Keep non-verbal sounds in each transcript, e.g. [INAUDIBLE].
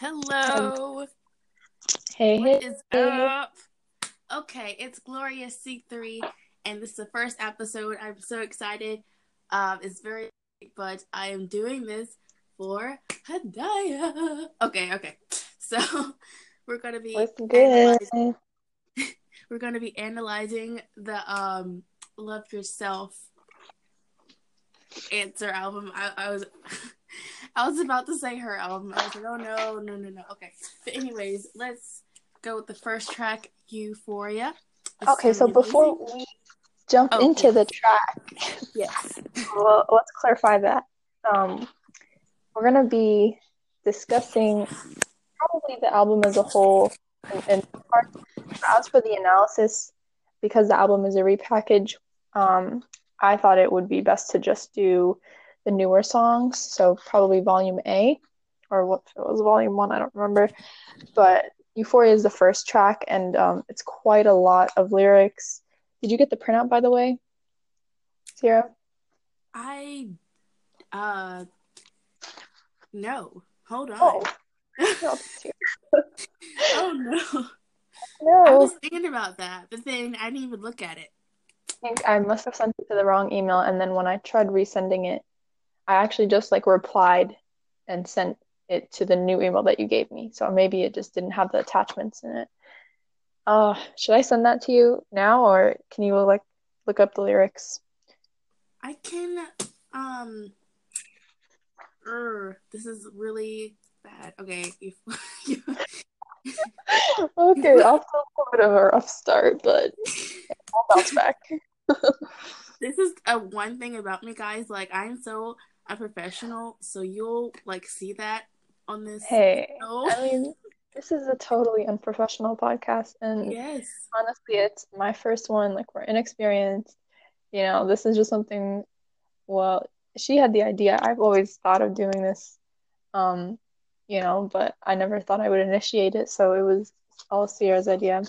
Hello. Hey, What hey, is up? Okay, it's Gloria C3, and this is the first episode. I'm so excited. Um, it's very, but I am doing this for Hadaya. Okay, okay. So [LAUGHS] we're gonna be What's good? analyzing, [LAUGHS] we're gonna be analyzing the um Love Yourself answer album. I, I was [LAUGHS] I was about to say her album. I was like, oh no, no, no, no. Okay. But anyways, let's go with the first track, Euphoria. This Okay, so before amazing. we jump Oh, into yes. the track, Yes. [LAUGHS] well, let's clarify that. Um, we're gonna be discussing probably the album as a whole, and, and part- as for the analysis, because the album is a repackage, um, I thought it would be best to just do the newer songs, so probably Volume A, or what it was Volume One, I don't remember. But Euphoria is the first track, and um, it's quite a lot of lyrics. Did you get the printout, by the way, Sierra? I uh no. Hold on. Oh, [LAUGHS] no, oh no. I was thinking about that, but then I didn't even look at it. I think I must have sent it to the wrong email, and then when I tried resending it, I actually just like replied and sent it to the new email that you gave me. So maybe it just didn't have the attachments in it. Uh, should I send that to you now, or can you like look up the lyrics? I can um er, this is really bad. Okay. [LAUGHS] [LAUGHS] Okay, [LAUGHS] I'll feel a bit of a rough start, but I'll bounce back. this is a one thing about me guys, like I'm so unprofessional, so you'll like see that on this Hey, show. I mean, this is a totally unprofessional podcast, and Yes. honestly, it's my first one. Like, we're inexperienced. You know, this is just something, well, she had the idea. I've always thought of doing this, um, you know, but I never thought I would initiate it, so it was all Sierra's idea.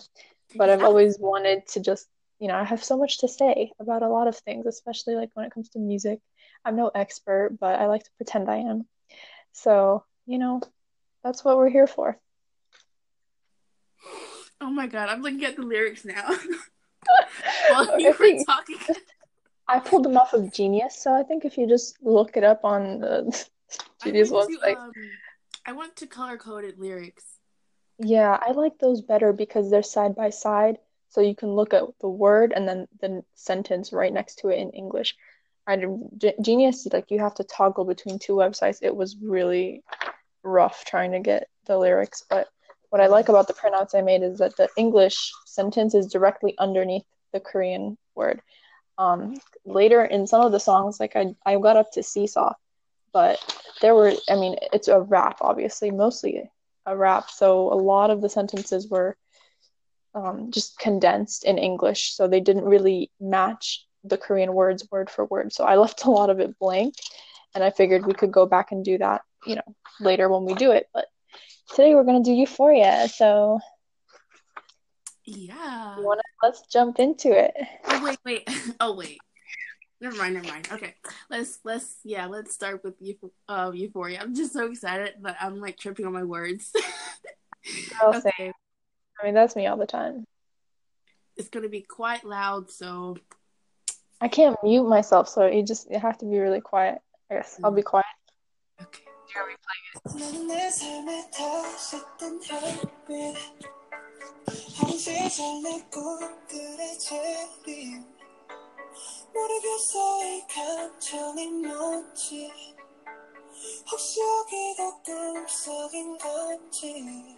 But I've always wanted to just, you know, I have so much to say about a lot of things, especially like when it comes to music. I'm no expert, but I like to pretend I am. So, you know, that's what we're here for. Oh my god, I'm looking at the lyrics now. [LAUGHS] [LAUGHS] While I you were talking. I pulled them off of Genius, so I think if you just look it up on the Genius to website, um I want to color coded lyrics. yeah, I like those better because they're side by side, so you can look at the word and then the sentence right next to it in English. I G Genius, like you have to toggle between two websites. It was really rough trying to get the lyrics, but what I like about the printouts I made is that the English sentence is directly underneath the Korean word. Um, later in some of the songs, like I, I got up to Seesaw, but there were, I mean, it's a rap, obviously, mostly a rap. So a lot of the sentences were um, just condensed in English, so they didn't really match the Korean words word for word. So I left [LAUGHS] a lot of it blank, and I figured we could go back and do that, you know, later when we do it. But today we're gonna do Euphoria, so Yeah. wanna let's jump into it. Oh wait, wait. [LAUGHS] Oh wait. Never mind, never mind. Okay. Let's let's yeah, let's start with Euph- uh, Euphoria. I'm just so excited, but I'm like tripping on my words. [LAUGHS] I'll say. I mean, that's me all the time. It's gonna be quite loud, so I can't mute myself, so you just you have to be really quiet. I guess I'll be quiet. okay. 나는 내 삶에 다시 뜬 별빛 항상 내 꿈들의 재림 모르겠어 이 감정이 뭔지 혹시 여기가 꿈속인 건지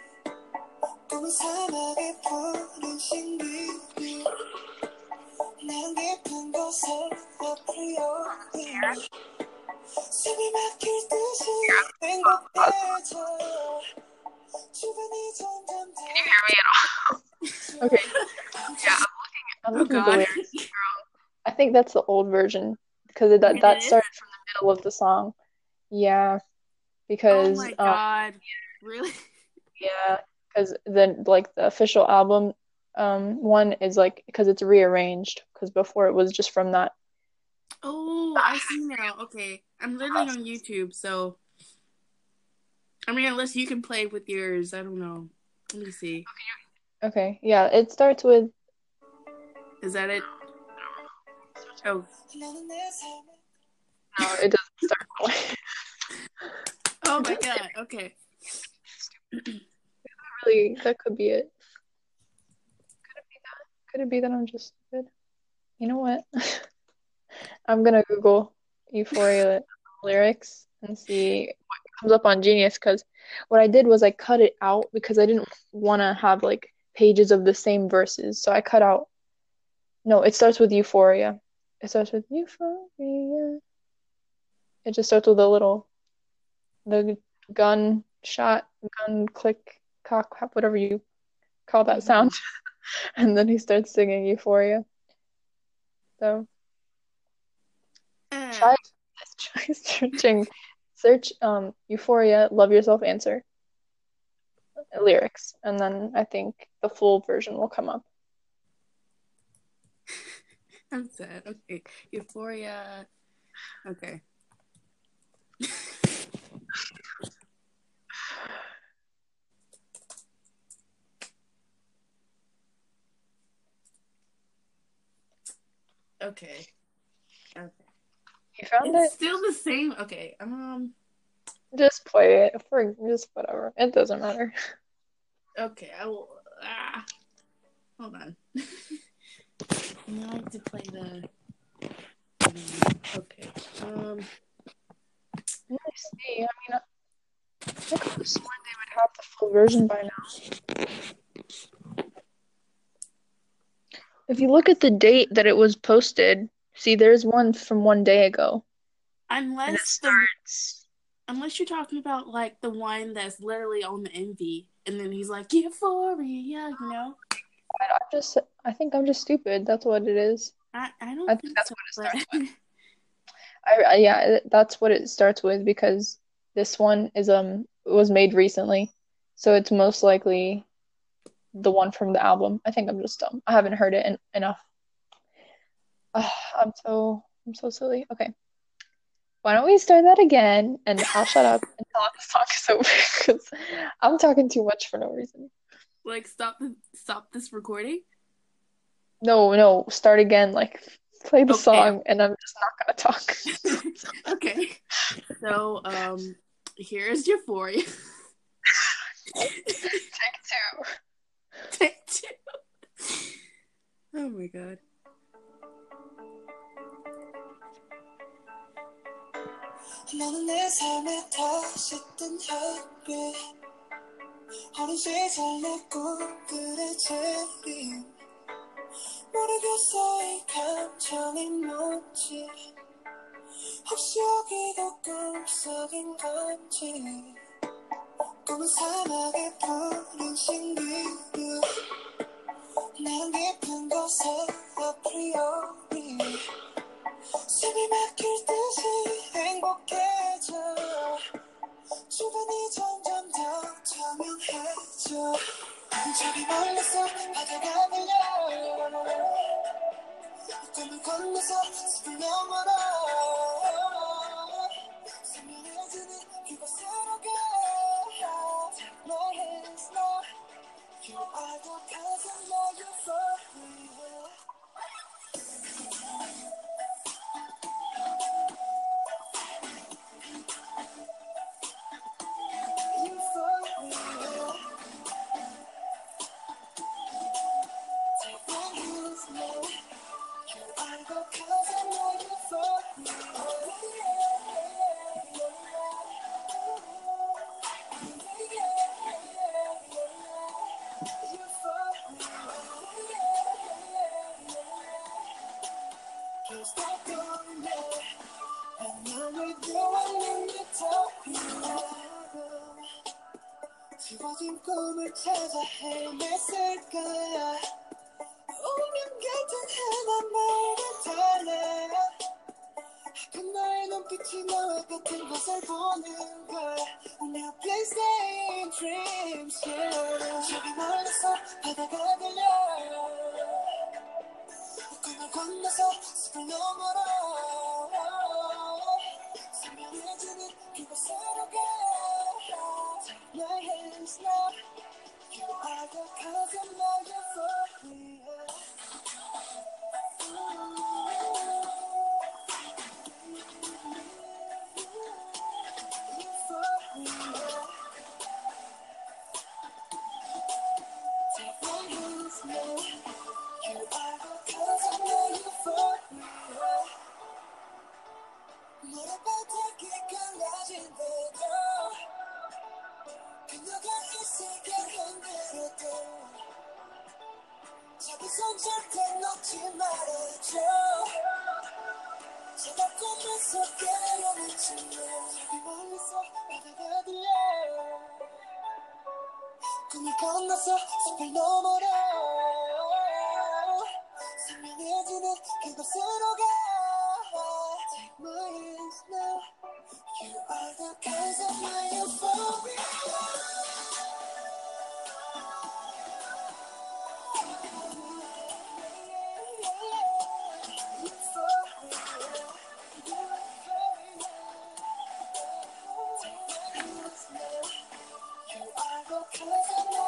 꿈은 사막의 푸른 신비류 난 깊은 곳에 아프리오리 숨이 막힐 듯이 행복해져 주변이 점점 더 Okay. Yeah, I'm Oh looking at the god. lyrics. I think that's the old version because that It that is? started from the middle of the song. Yeah, Oh because my um, god. Really? yeah, because then like the official album um, one is like because it's rearranged because before it was just from that. Oh, I see now. Okay, I'm literally on YouTube, so I mean, unless you can play with yours, I don't know. Let me see. Okay, yeah, it starts with. Is that it? Oh. No, it doesn't start oh my god, okay. really, that could be it. Could it be that I'm just stupid? You know what? [LAUGHS] I'm gonna Google Euphoria [LAUGHS] lyrics and see what comes up on Genius because what I did was I cut it out because I didn't want to have like pages of the same verses. So I cut out. No, it starts with Euphoria. It starts with Euphoria. It just starts with a little the gun shot, gun click, cock, whatever you call that sound. [LAUGHS] [LAUGHS] And then he starts singing Euphoria. So Uh, try try [LAUGHS] searching search um Euphoria Love Yourself Answer lyrics and then I think the full version will come up. [LAUGHS] I'm sad. Okay. Euphoria. Okay. Okay. Okay. You found It's it? still the same. Okay. Um. Just play it for just whatever. It doesn't matter. Okay. I will. Ah. Hold on. [LAUGHS] now I have to play the. Okay. Um. Me see. I mean, I I have sworn they would have the full version by now. If you look at the date that it was posted, see, there's one from one day ago. And it Unless the unless you're talking about like the one that's literally on the MV, and then he's like euphoria, you know. I, I'm just, I think I'm just stupid. That's what it is. I I don't I think think that's so, what it but [LAUGHS] I, I yeah, that's what it starts with because this one is um was made recently, so it's most likely the one from the album. I think I'm just dumb. I haven't heard it en enough. Ugh, I'm so I'm so silly. Okay, why don't we start that again? And I'll shut up until the song is over [LAUGHS] because I'm talking too much for no reason. like stop the stop this recording. No, no, start again. Like play the Okay. song, and I'm just not gonna talk. [LAUGHS] Okay. So um, here's euphoria. [LAUGHS] Take two. [LAUGHS] Take two. Oh my god. 너는 내 삶에 다시 뜬 햇빛 어린 시절 내 꿈들의 재림 모르겠어 이 감정이 뭔지 혹시 여기도 꿈속인 건지 꿈은 사막의 푸른 신비루 난 깊은 곳에 아프리오리 숨이 막힐 듯이 행복해져. 주변이 점점 더 투명해져. 저기 멀리서 바다가 들려 꿈을 건너서 숲을 넘어라 You are the cousin of your Thank you.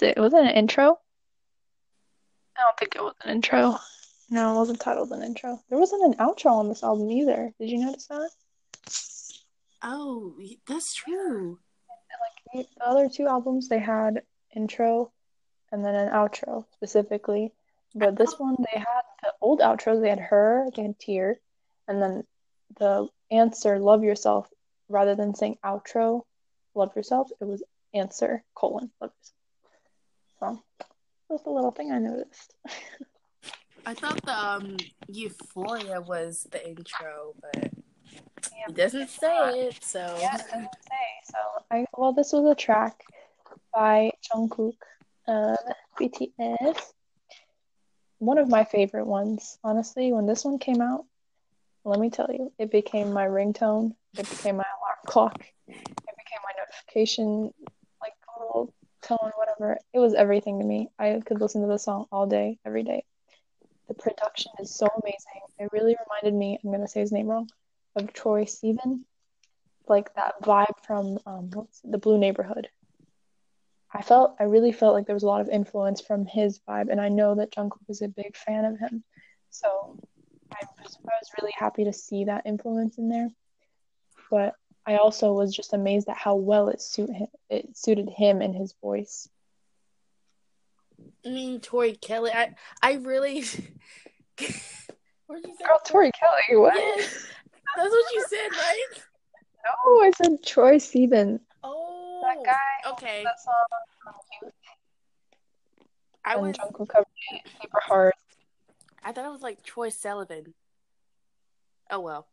Was it? Was it an intro? I don't think it was an intro. No, it wasn't titled an intro. There wasn't an outro on this album either. Did you notice that? Oh, that's true. Like the other two albums, they had intro and then an outro specifically. But this one, they had the old outros. They had her, they had Tear, and then the answer, Love Yourself, rather than saying outro, Love Yourself, it was answer, colon, Love Yourself. So, that's a little thing I noticed. I thought the um Euphoria was the intro, but it doesn't say it, so Yeah, it doesn't say. So I well, this was a track by Jungkook of BTS. One of my favorite ones, honestly. When this one came out, let me tell you, it became my ringtone. It became my alarm clock. It became my notification, like little tone, whatever. It was everything to me. I could listen to the song all day, every day. The production is so amazing. It really reminded me. I'm gonna say his name wrong of Troye Sivan, like that vibe from um, the Blue Neighborhood. I felt, I really felt like there was a lot of influence from his vibe, and I know that Jungkook is a big fan of him, so I was, I was really happy to see that influence in there. But I also was just amazed at how well it suit him, it suited him and his voice. I mean Tori Kelly. I I really [LAUGHS] What did you say? Girl, Tori Kelly, what? Yes, that's what you said, right? No, I said Troye Sivan. Oh, That guy. Okay, That song I um, was. Jungkook covered super hard. I thought it was like Troy Sullivan. Oh well,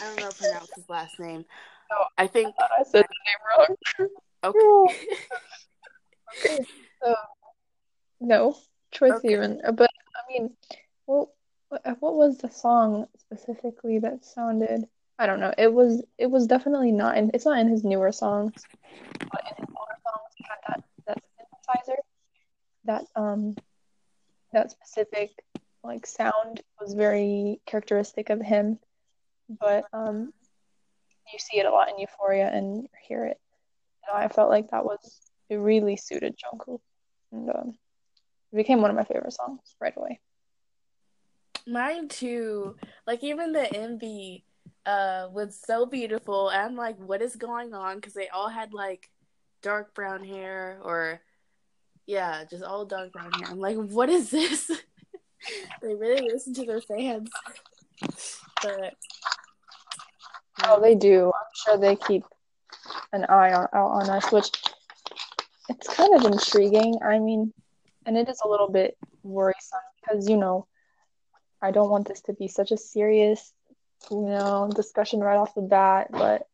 don't know how to pronounce his last name. Oh. I think I said the name wrong. [LAUGHS] okay. [LAUGHS] Okay, so no, Troye Okay. Sivan. Uh, But I mean, what what what was the song specifically that sounded? I don't know. It was it was definitely not in. It's not in his newer songs, but in his older songs, he had that that synthesizer, that um, that specific like sound was very characteristic of him. But um, you see it a lot in Euphoria and hear it. And I felt like that was it really suited Jungkook, and um, it became one of my favorite songs right away. Mine too. Like even the MV uh was so beautiful. And I'm like, what is going on? Because they all had like dark brown hair or yeah, just all dark brown hair. I'm like, what is this? [LAUGHS] they really listen to their fans. But Oh, they do. I'm sure they keep an eye on out on us, which it's kind of intriguing. I mean, and it is a little bit worrisome because you know, I don't want this to be such a serious, you know, discussion right off the bat, but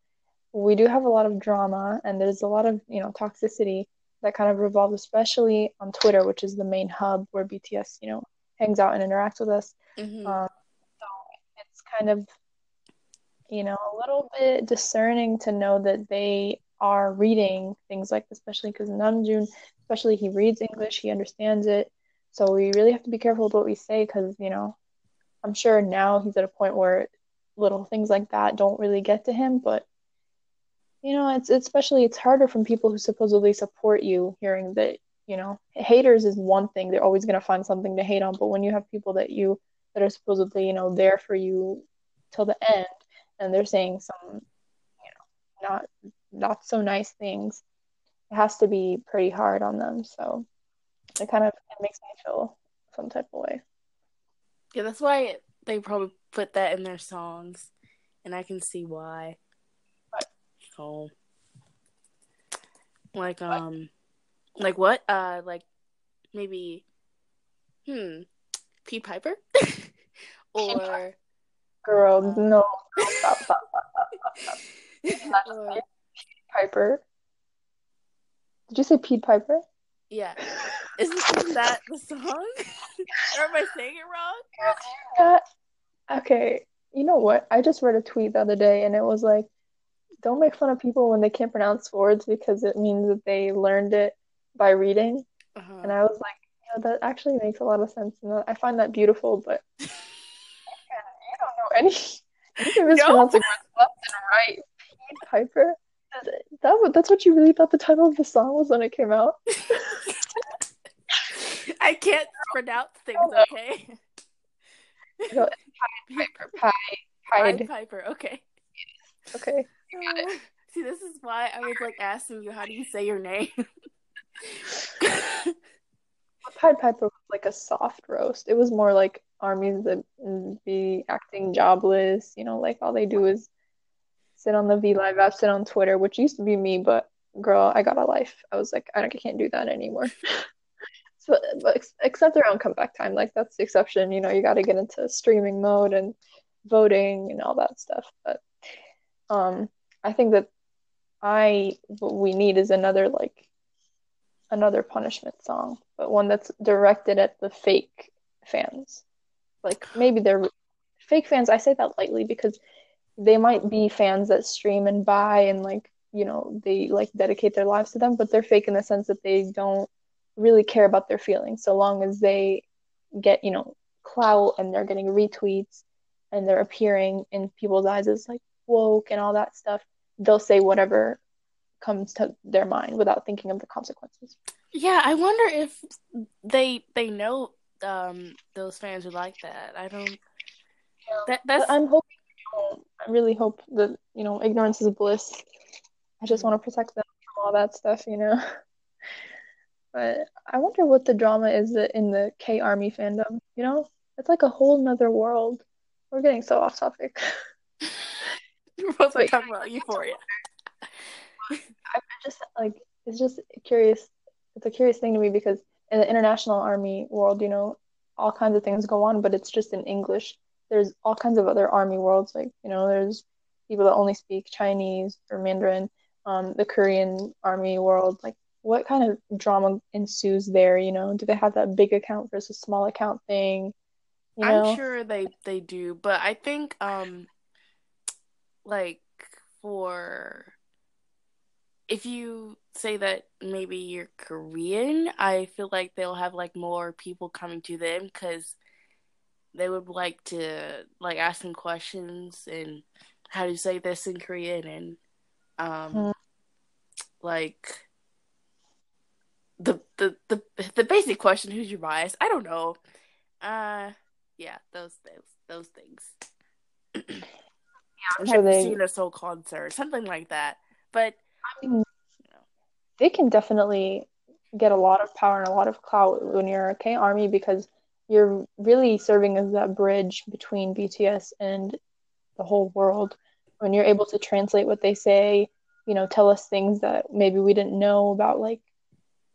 we do have a lot of drama and there's a lot of you know toxicity that kind of revolves especially on twitter which is the main hub where bts you know hangs out and interacts with us Mhm. um, kind of you know a little bit discerning to know that they are reading things like especially because namjoon especially he reads english he understands it. So we really have to be careful with what we say because you know i'm sure now he's at a point where little things like that don't really get to him but you know it's especially it's harder from people who supposedly support you hearing that you know haters is one thing they're always going to find something to hate on but when you have people that you that are supposedly you know there for you till the end. And they're saying some you know not not so nice things. It has to be pretty hard on them. So it kind of it makes me feel some type of way. Yeah, that's why they probably put that in their songs, and I can see why. So, like, um, like what? Uh, like maybe, hmm, Pete Piper, [LAUGHS] or girl no stop stop stop stop or piper did you say Pete Piper? yeah, isn't, [LAUGHS] isn't that the song? [LAUGHS] or am I saying it wrong? Uh, okay, you know what? I just read a tweet the other day and it was like, don't make fun of people when they can't pronounce words because it means that they learned it by reading. Uh-huh. And I was like, yeah, that actually makes a lot of sense. And I find that beautiful, but [LAUGHS] you don't know any. You mispronounce left and right. Pete Piper? That, that, that's what you really thought the title of the song was when it came out? [LAUGHS] [LAUGHS] I can't pronounce things. Okay. No, Piper. Pie. Pied Pied. Piper. Okay. Okay. Uh, See, this is why I was like asking you how do you say your name. Pied Piper was like a soft roast. It was more like armies that be acting jobless. You know, like all they do is sit on the V Live app, sit on Twitter, which used to be me, but girl, I got a life. I was like, I, don't, I can't do that anymore. [LAUGHS] so, but ex- except around comeback time, like that's the exception. You know, you got to get into streaming mode and voting and all that stuff. But um, I think that I what we need is another like another punishment song, but one that's directed at the fake fans. Like maybe they're fake fans. I say that lightly because they might be fans that stream and buy and like you know they like dedicate their lives to them, but they're fake in the sense that they don't really care about their feelings so long as they get you know clout and they're getting retweets and they're appearing in people's eyes as like woke and all that stuff they'll say whatever comes to their mind without thinking of the consequences yeah, I wonder if they they know um those fans are like that. I don't. That that's But I'm hoping. I really hope that you know ignorance is bliss. I just want to protect them from all that stuff, you know. [LAUGHS] But I wonder what the drama is in the K Army fandom. You know, it's like a whole nother world. We're getting so off topic. [LAUGHS] [LAUGHS] we're supposed to Wait. talk about Euphoria. I just like it's just curious. It's a curious thing to me because in the international army world, you know, all kinds of things go on, but it's just in English. There's all kinds of other army worlds, like you know, there's people that only speak Chinese or Mandarin. Um, the Korean army world, like what kind of drama ensues there? You know, do they have that big account versus small account thing? You know, I'm sure they they do, but I think um like for if you say that maybe you're Korean, I feel like they'll have like more people coming to them because they would like to like ask them questions and how do you say this in Korean and um Mhm. like the, the the the basic question who's your bias? I don't know. Uh yeah those those those things. [CLEARS THROAT] Yeah I'm sure they- seen a soul concert something like that. But I mean, they can definitely get a lot of power and a lot of clout when you're a K Army because you're really serving as that bridge between BTS and the whole world. When you're able to translate what they say, you know, tell us things that maybe we didn't know about, like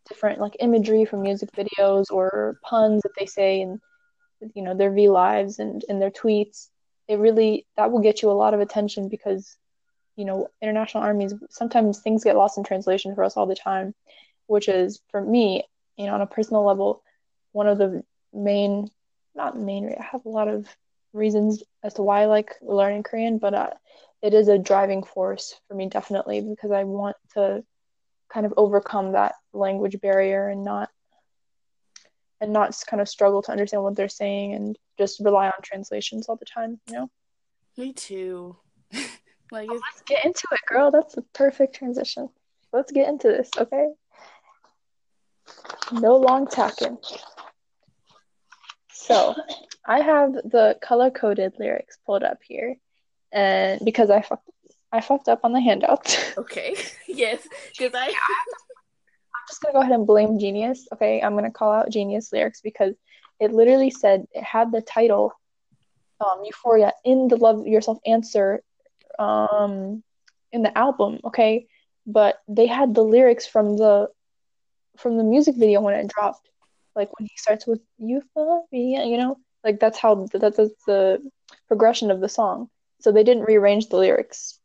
different like imagery from music videos or puns that they say in, you know, their V lives and in their tweets. It really that will get you a lot of attention because you know, international armies, sometimes things get lost in translation for us all the time, which is for me, you know, on a personal level, one of the main, not main, I have a lot of reasons as to why I like learning Korean, but uh, it is a driving force for me, definitely, because I want to kind of overcome that language barrier and not and not kind of struggle to understand what they're saying and just rely on translations all the time, you know? Me too. Like well, let's get into it, girl. That's a perfect transition. Let's get into this, okay? No long talking. So, I have the color coded lyrics pulled up here, and because I fucked, I fucked up on the handout. [LAUGHS] Okay. [LAUGHS] yes, because I. [LAUGHS] I'm just gonna go ahead and blame Genius. Okay, I'm gonna call out Genius lyrics because it literally said it had the title, um, Euphoria in the Love Yourself answer, um, in the album. Okay, but they had the lyrics from the from the music video when it dropped, like when he starts with Euphoria, you know, like that's how that's the progression of the song. So they didn't rearrange the lyrics.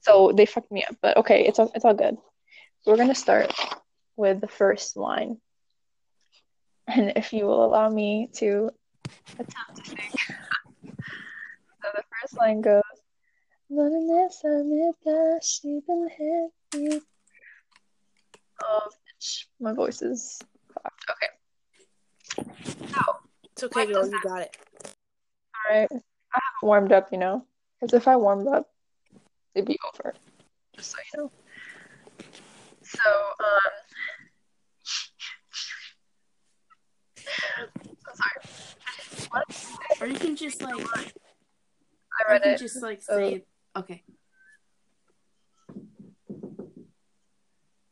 So they fucked me up, but okay, it's all, it's all good. We're gonna start with the first line. And if you will allow me to attempt to so [LAUGHS] the first line goes Oh, my voice is okay. So, it's okay, girl. You got it. All right. I haven't warmed up, you know, because if I warmed up, it'd be over. Just so you know. So, um, sorry. What? Or you can just like. I read you can it. just like so- say. Okay.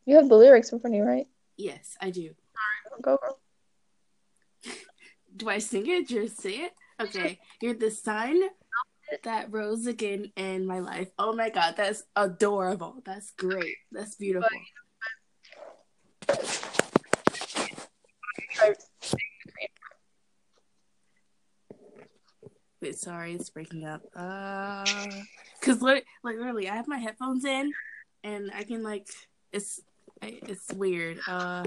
You have the lyrics in front of you, right? Yes, I do. Go, girl. [LAUGHS] Do I sing it? Just say it? Okay. You're the sign that rose again in my life. Oh my god, that's adorable. That's great. That's beautiful. Sorry, it's breaking up. Uh, cause li- like literally, I have my headphones in, and I can like it's I- it's weird. Uh,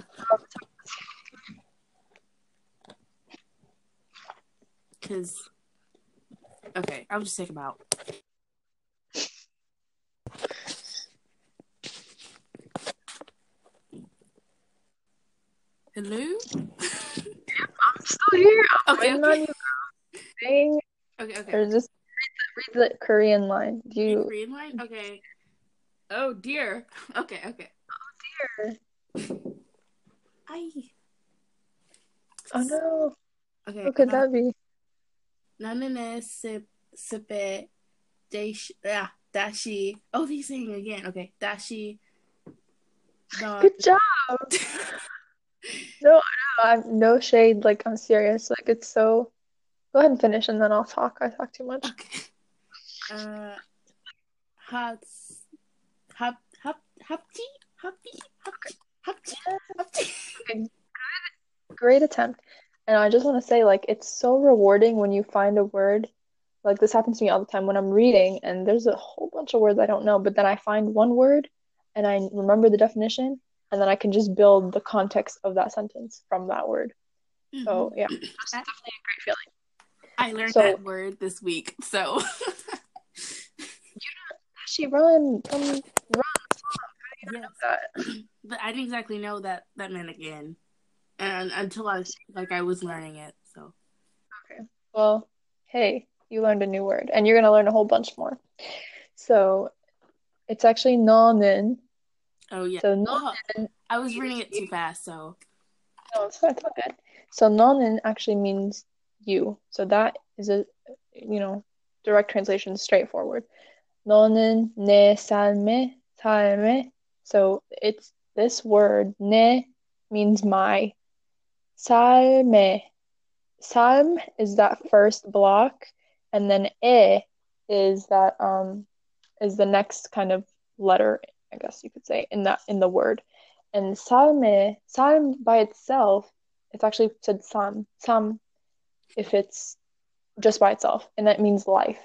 cause okay, I'll just take them out. Hello. I'm still here. I'm Okay, okay. on you. girl. Sing Okay, or just read the, read the Korean line. Do You green line? Okay. Oh dear. [LAUGHS] Okay, okay. Oh dear. I Oh no. okay. What could that be? 나는 sip sipe dash ah dashi. Oh, he's saying again. Okay, dashi. [LAUGHS] Good job. [LAUGHS] No, no, I'm no shade. Like I'm serious. Like it's so. Go ahead and finish, and then I'll talk. I talk too much. okay. Uh, hopti. Great attempt. And I just want to say, like, it's so rewarding when you find a word. Like this happens to me all the time when I'm reading, and there's a whole bunch of words I don't know, but then I find one word, and I remember the definition, and then I can just build the context of that sentence from that word. So yeah, it's I- definitely a great feeling. I learned so, that word this week. So [LAUGHS] she run, come run. Yes. But I didn't exactly know that that meant again, and until I was like I was learning it. So okay, well, hey, you learned a new word, and you're gonna learn a whole bunch more. So it's actually nonen. Oh yeah. So nonen. Oh, I was reading it too fast, so no, it's not, good. So nonen actually means you. So that is a, you know, direct translation, straightforward. 너는 내 삶에, 삶에. So it's this word, 내 means my. 삶에. 삶 is that first block, and then 에 is that um is the next kind of letter, I guess you could say, in that in the word. And 삶에, 삶 by itself, it's actually said 삶, 삶, if it's just by itself, and that means life.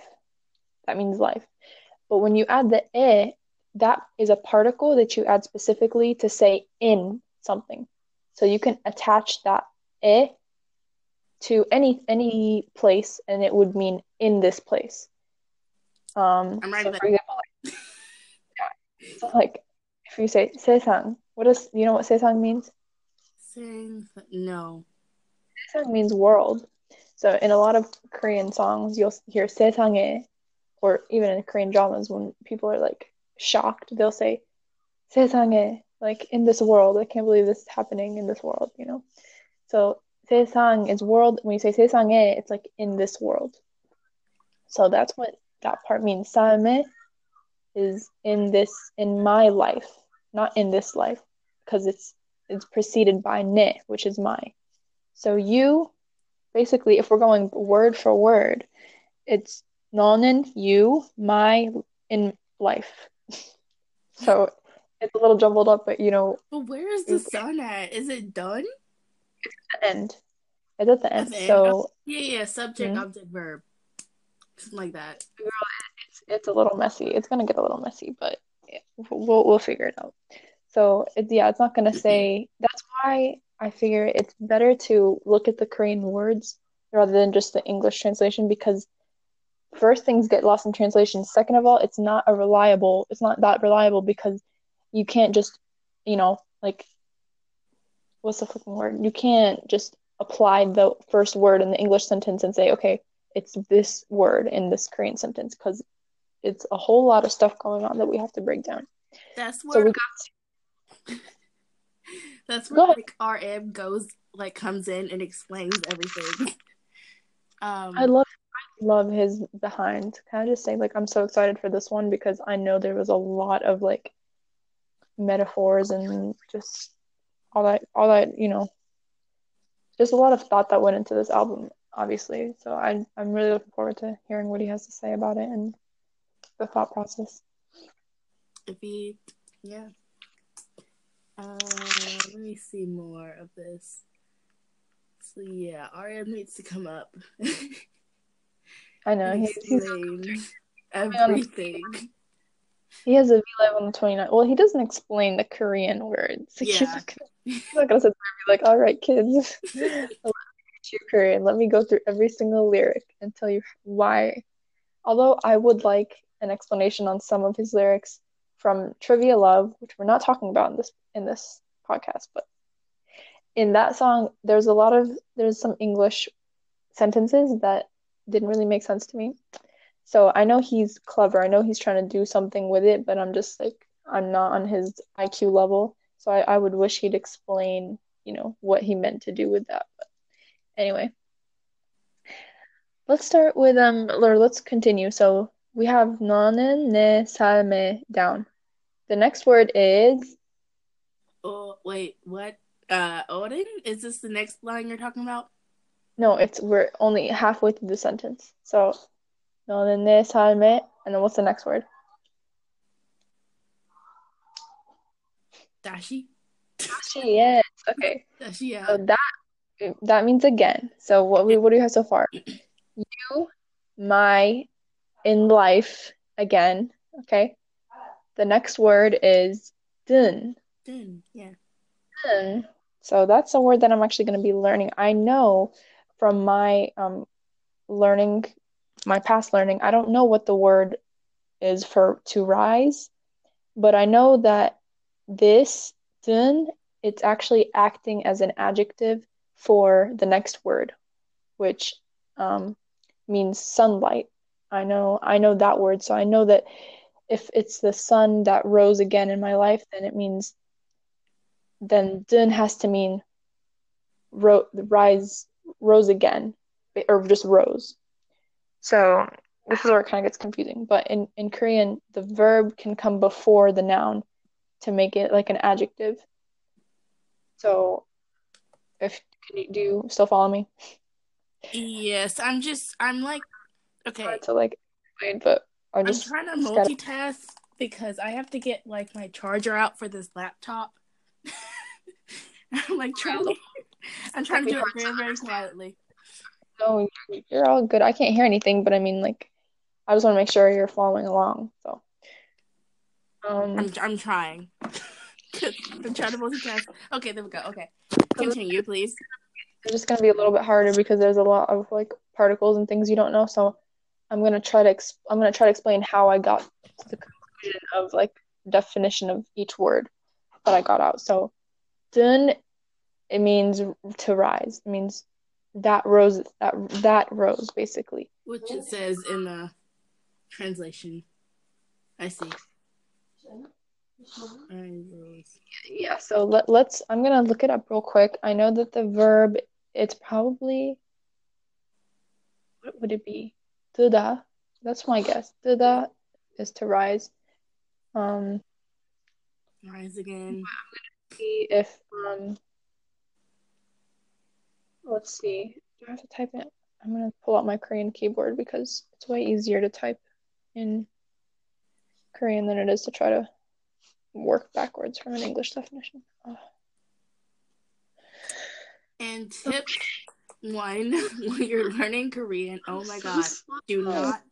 That means life. But when you add the e, that is a particle that you add specifically to say in something. So you can attach that e to any any place, and it would mean in this place. Um, I'm right. So for example, like, so like if you say sesang, what does you know what sesang means? Saying no. Sesang means world. So in a lot of Korean songs, you'll hear 세상에, or even in Korean dramas, when people are like shocked, they'll say 세상에, like in this world. I can't believe this is happening in this world, you know. So 세상 is world. When you say 세상에, it's like in this world. So that's what that part means. 삶에 is in this, in my life, not in this life, because it's it's preceded by ne, which is my. So you, basically, if we're going word for word, it's 너는, you, my, in life. [LAUGHS] So it's a little jumbled up, but you know, But where is the sun at? Is it done? It's the end. It's at the end. the end. So Yeah, yeah. Subject, Mhm. object, verb. Something like that. it's it's a little messy. It's gonna get a little messy, but yeah, we'll we'll figure it out. So it's yeah, it's not gonna say. That's why I figure it's better to look at the Korean words rather than just the English translation because first things get lost in translation. Second of all, it's not a reliable. It's not that reliable because you can't just you know like what's the fucking word? You can't just apply the first word in the English sentence and say, okay, it's this word in this Korean sentence because it's a whole lot of stuff going on that we have to break down. That's So where we got that's Go where ahead. like RM goes like comes in and explains everything. [LAUGHS] Um I love I love his behind. Can I just say like I'm so excited for this one because I know there was a lot of like metaphors and just all that all that, you know, just a lot of thought that went into this album, obviously. So I I'm really looking forward to hearing what he has to say about it and the thought process. if he yeah. Uh let me see more of this. So yeah, RM needs to come up I know he's, he's everything. [LAUGHS] he has a V Live on the 29th. Well, he doesn't explain the Korean words. [LAUGHS] He's Yeah. not gonna, he's not gonna sit there and be like, all right, kids, [LAUGHS] let me teach you Korean. Let me go through every single lyric and tell you why. Although I would like an explanation on some of his lyrics from Trivia Love, which we're not talking about in this in this podcast, but in that song, there's a lot of there's some English sentences that didn't really make sense to me. So I know he's clever. I know he's trying to do something with it, but I'm just like I'm not on his IQ level. So I, I would wish he'd explain, you know, what he meant to do with that. But anyway. Let's start with um or let's continue. So we have 너는 내 삶에 down. The next word is. Oh wait, what? Uh, Odin? Is this the next line you're talking about? No, it's we're only halfway through the sentence. So, no, then this and then what's the next word? Dashi. Dashi, yes. Okay. Dashi, yeah. So that that means again. So what we what do we have so far? [CLEARS THROAT] You, my, in life again. Okay. The next word is dun. Dun, yeah. Dun. So that's a word that I'm actually going to be learning. I know from my um learning, my past learning, I don't know what the word is for to rise, but I know that this dun, it's actually acting as an adjective for the next word, which um, means sunlight. I know I know that word, so I know that if it's the sun that rose again in my life, then it means then dun has to mean ro- rise rose again or just rose. So this is where it kind of gets confusing. But in, in Korean, the verb can come before the noun to make it like an adjective. So if can you, do you still follow me? Yes, I'm just I'm like okay. Hard to like explain, but I'm I'm trying to gotta- multitask because I have to get like my charger out for this laptop. [LAUGHS] I'm like trying to I'm trying to do it very, very quietly. no, you're all good. I can't hear anything, but I mean like I just want to make sure you're following along. So, um, I'm I'm trying. [LAUGHS] I'm trying to multitask. Okay, there we go. Okay, continue, please. it's just gonna be a little bit harder because there's a lot of like particles and things you don't know. So, I'm gonna try to ex- I'm gonna try to explain how I got to the conclusion of like definition of each word that I got out. So, dun, it means to rise. It means that rose that that rose basically. Which it says in the translation. I see. Yeah, so let, let's I'm gonna look it up real quick. I know that the verb it's probably what would it be? Duda. That's my guess. Duda is to rise. Um Rise again. I'm gonna see if um let's see. Do I have to type it? I'm gonna pull out my Korean keyboard because it's way easier to type in Korean than it is to try to work backwards from an English definition. Oh. And tip one [LAUGHS] when you're learning Korean, oh my god, do not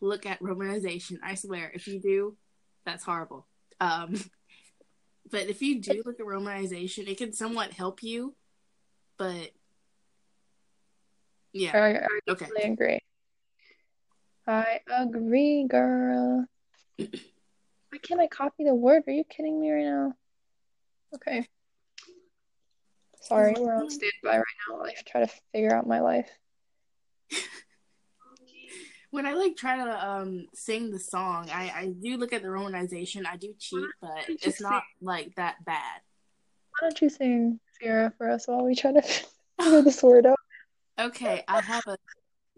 look at romanization. I swear, if you do, that's horrible. Um, [LAUGHS] but if you do look at romanization, it can somewhat help you. But yeah, I, I okay. totally agree. I agree, girl. [CLEARS THROAT] Why can't I copy the word? Are you kidding me right now? Okay. Sorry, we're on standby right now while I try to figure out my life. [LAUGHS] When I like try to um sing the song, I I do look at the romanization. I do cheat, but it's not like that bad. Why don't you sing Sierra for us while we try to [LAUGHS] figure this word out? Okay, I have a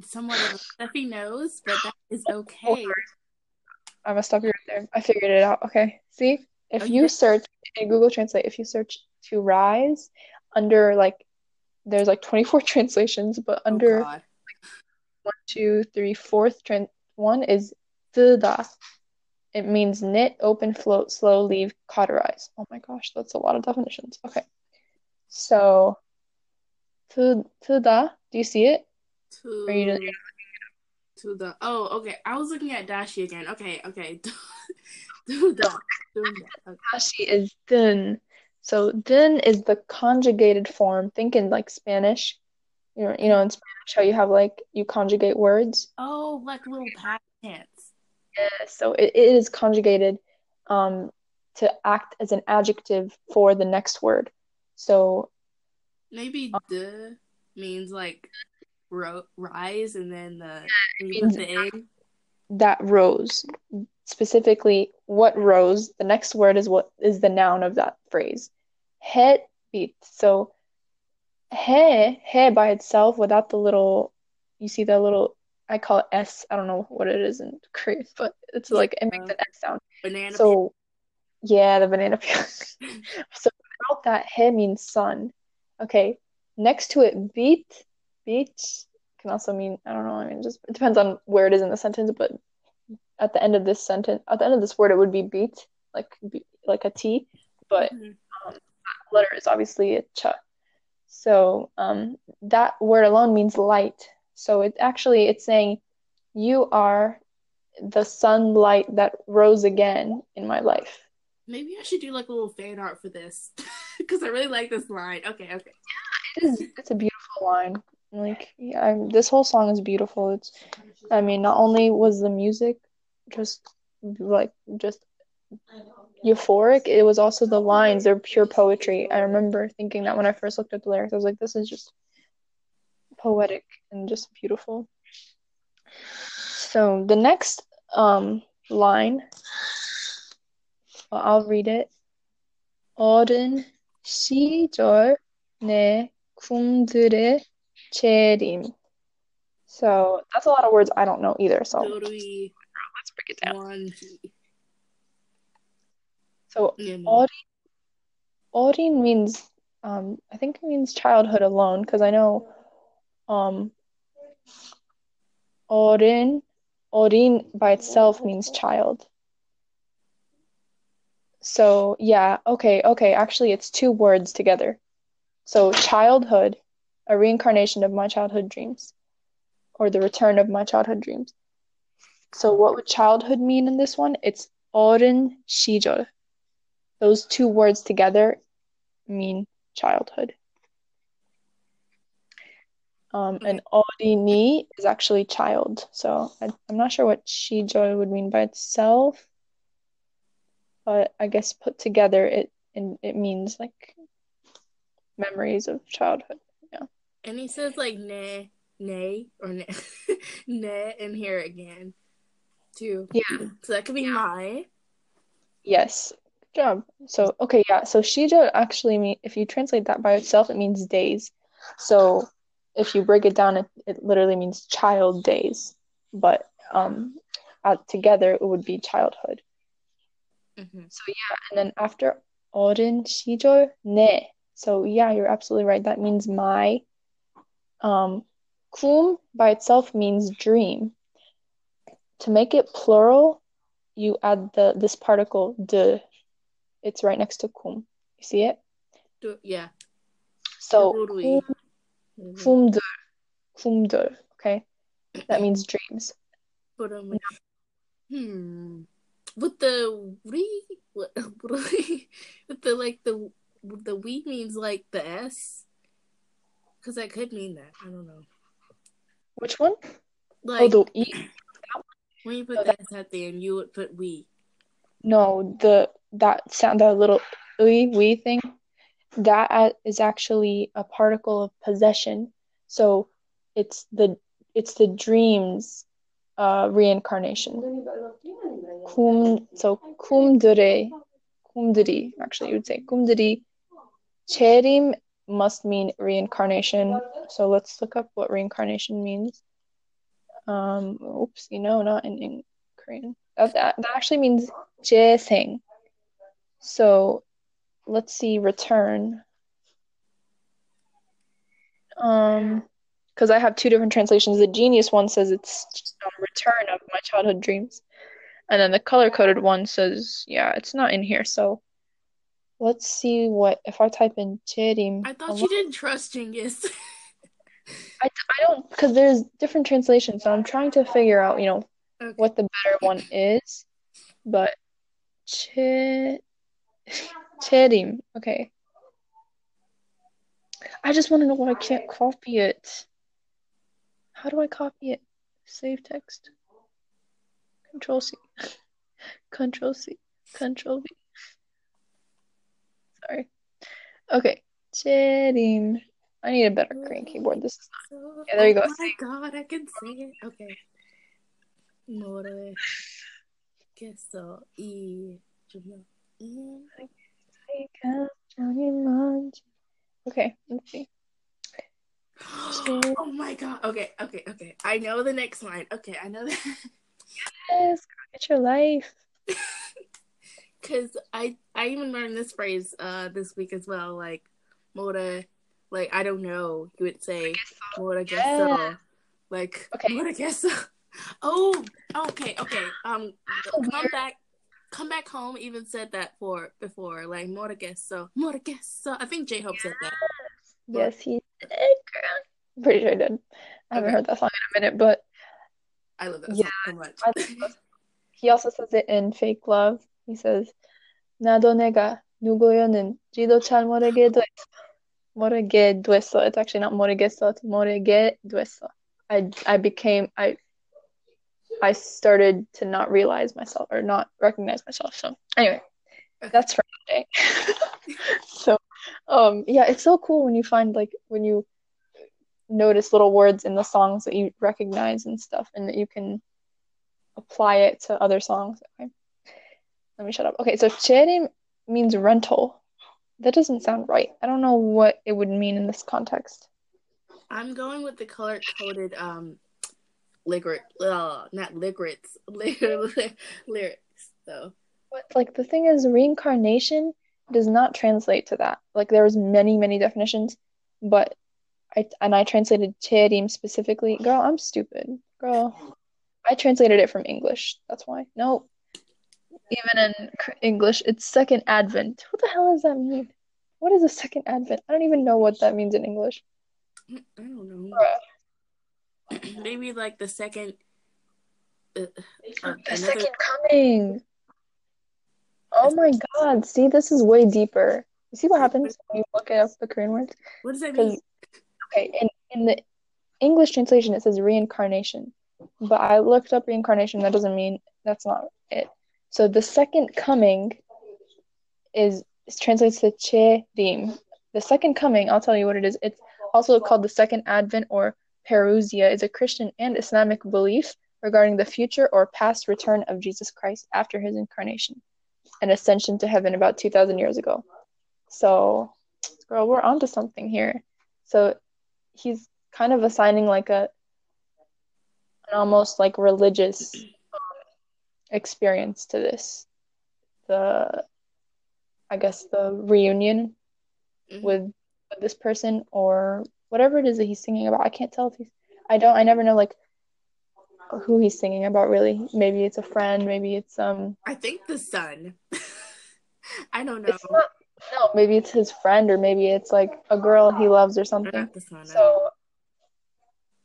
somewhat of a stuffy nose, but that is okay. I'm gonna stop you right there. I figured it out. Okay. See? If Oh, you search in Google Translate, if you search to rise under like there's like 24 [LAUGHS] translations, but oh, under oh like, one, two, three, fourth trans one is da. It means knit, open, float, slow, leave, cauterize. Oh my gosh, that's a lot of definitions. Okay. So to. Do you see it? To, you to the oh okay. I was looking at Dashi again. Okay, okay. [LAUGHS] to. Dashi is thin. So dun is the conjugated form. Think in like Spanish. You know, you know in Spanish how you have like you conjugate words. Oh, like little past tense. Yeah, so it, it is conjugated um to act as an adjective for the next word. So Maybe the means like ro- rise, and then the you means the egg. That rose specifically what rose the next word is what is the noun of that phrase. Het beat. So he he by itself without the little you see the little I call it s I don't know what it is in Korean but it's like it makes an s sound. Banana. so yeah the banana peel. [LAUGHS] So without that he means sun. Okay next to it beat beat can also mean I don't know I mean just it depends on where it is in the sentence but at the end of this sentence at the end of this word it would be beat like be, like a t but Mhm. letter is obviously a ch so um that word alone means light so it actually it's saying you are the sunlight that rose again in my life Maybe I should do like a little fan art for this [LAUGHS] because I really like this line. Okay, okay. Yeah, it is it's a beautiful line like yeah I'm, this whole song is beautiful it's i mean not only was the music just like just euphoric it was also the lines they're pure poetry i remember thinking that when i first looked at the lyrics i was like this is just poetic and just beautiful so the next um line well, i'll read it 어른 시절 내 꿈들의 Cherim. So that's a lot of words I don't know either. So let's break it down. So mm-hmm. Means um, I think it means childhood alone because I know um, Odin by itself means child. So yeah, okay, okay. Actually, it's two words together. So childhood a reincarnation of my childhood dreams or the return of my childhood dreams. So, what would childhood mean in this one? It's Oren Shijol. Those two words together mean childhood. Um, and Orini is actually child. So, I, am not sure what Shijol would mean by itself, but I guess put together it, it means like memories of childhood. Yeah. And he says like nay, nay, or nay, nay in here again, too. Yeah. So that could be my. Yes. Good job. So okay, yeah. So 시절 actually mean if you translate that by itself, it means days. So if you break it down, it, it literally means child days. But um, uh, together it would be childhood. Mhm. So yeah, and then after 어린 시절 내. So yeah, you're absolutely right. That means my. um, kum by itself means dream. To make it plural, you add the this particle de. It's right next to kum. You see it? Yeah. So kum, kum들, kum들. Okay, that means dreams. But I'm like, hmm. With the we, [LAUGHS] with the like the the we means like the s, because that could mean that. I don't know. Which one? Like oh, the. When you put oh, that, that at the end, you would put we. No, the that sound that little we we thing, that is actually a particle of possession. So, it's the it's the dreams uh, reincarnation. Kum so kumdure kumdiri actually you would say kumdiri cherim must mean reincarnation. So let's look up what reincarnation means. Um, oops, you know, not in, in Korean. That, that that actually means 재생. So let's see return. Um, because I have two different translations. The genius one says it's um, return of my childhood dreams. And then the color coded one says, yeah, it's not in here. So Let's see what if I type in Cherim. I thought you didn't trust Genius. [LAUGHS] I, I don't because there's different translations, so I'm trying to figure out you know okay. what the better one is. But che Cherim, okay. I just want to know why I can't copy it. How do I copy it? Save text. Control C. [LAUGHS] Control C. Control V. Sorry. Okay. 재림. I need a better Korean keyboard. This is So- oh Yeah, there you go. Oh my god, I can say it. Okay. More queso y Okay, let's see. [GASPS] Oh my god. Okay, okay, okay. I know the next line. Okay, I know that. Yes, get your life. [LAUGHS] Cause I I even learned this phrase uh this week as well. Like Mora, like I don't know. You would say Mora gesso. Yeah. Like Okay. Mora gesso. [LAUGHS] Oh, okay, okay. Um, so come weird. back, come back home. Even said that for before. Like Mora gesso, Mora gesso. I think J Hope said that. Yes, he did, girl. I'm pretty sure I did. I haven't Okay. heard that song in a minute, but I love that Yeah, so much. I love [LAUGHS] he also says it in Fake Love. He says, 나도 내가 누구였는지도 잘 모르게 됐어. 모르게 됐어. It's actually not 모르겠어. It's 모르게 됐어. I I became I I started to not realize myself or not recognize myself. So anyway, Okay. that's for today. [LAUGHS] so um yeah, it's so cool when you find like when you notice little words in the songs that you recognize and stuff and that you can apply it to other songs. Okay. Let me shut up. Okay, so sharing means rental. That doesn't sound right. I don't know what it would mean in this context. I'm going with the color coded um ligret, uh, not lyrics [LAUGHS] lyrics though. Like the thing is reincarnation does not translate to that. Like there was many many definitions, but I and I translated Terim specifically. Girl, I'm stupid. Girl, I translated it from English. That's why. No, even in English, it's second advent. What the hell does that mean? What is a second advent? I don't even know what that means in English. I don't know. [CLEARS THROAT] Maybe like the second uh, uh, The second coming. Oh my God. See, this is way deeper. You see what happens when you look up the Korean words? what does that mean? okay, in, in the English translation it says reincarnation. But I looked up reincarnation, that doesn't mean that's not it. So the second coming is translates to Cherim. The second coming, I'll tell you what it is. It's also called the second advent or parousia, is a Christian and Islamic belief regarding the future or past return of Jesus Christ after his incarnation and ascension to heaven about 2,000 years ago. So, girl, we're onto something here. So he's kind of assigning like a an almost like religious experience to this. The I guess the reunion Mhm. with with this person or whatever it is that he's singing about. I can't tell if he's I don't I never know like who he's singing about really. Maybe it's a friend, maybe it's um I think the sun. [LAUGHS] I don't know. not no, maybe it's his friend or maybe it's like a girl he loves or something. sun. So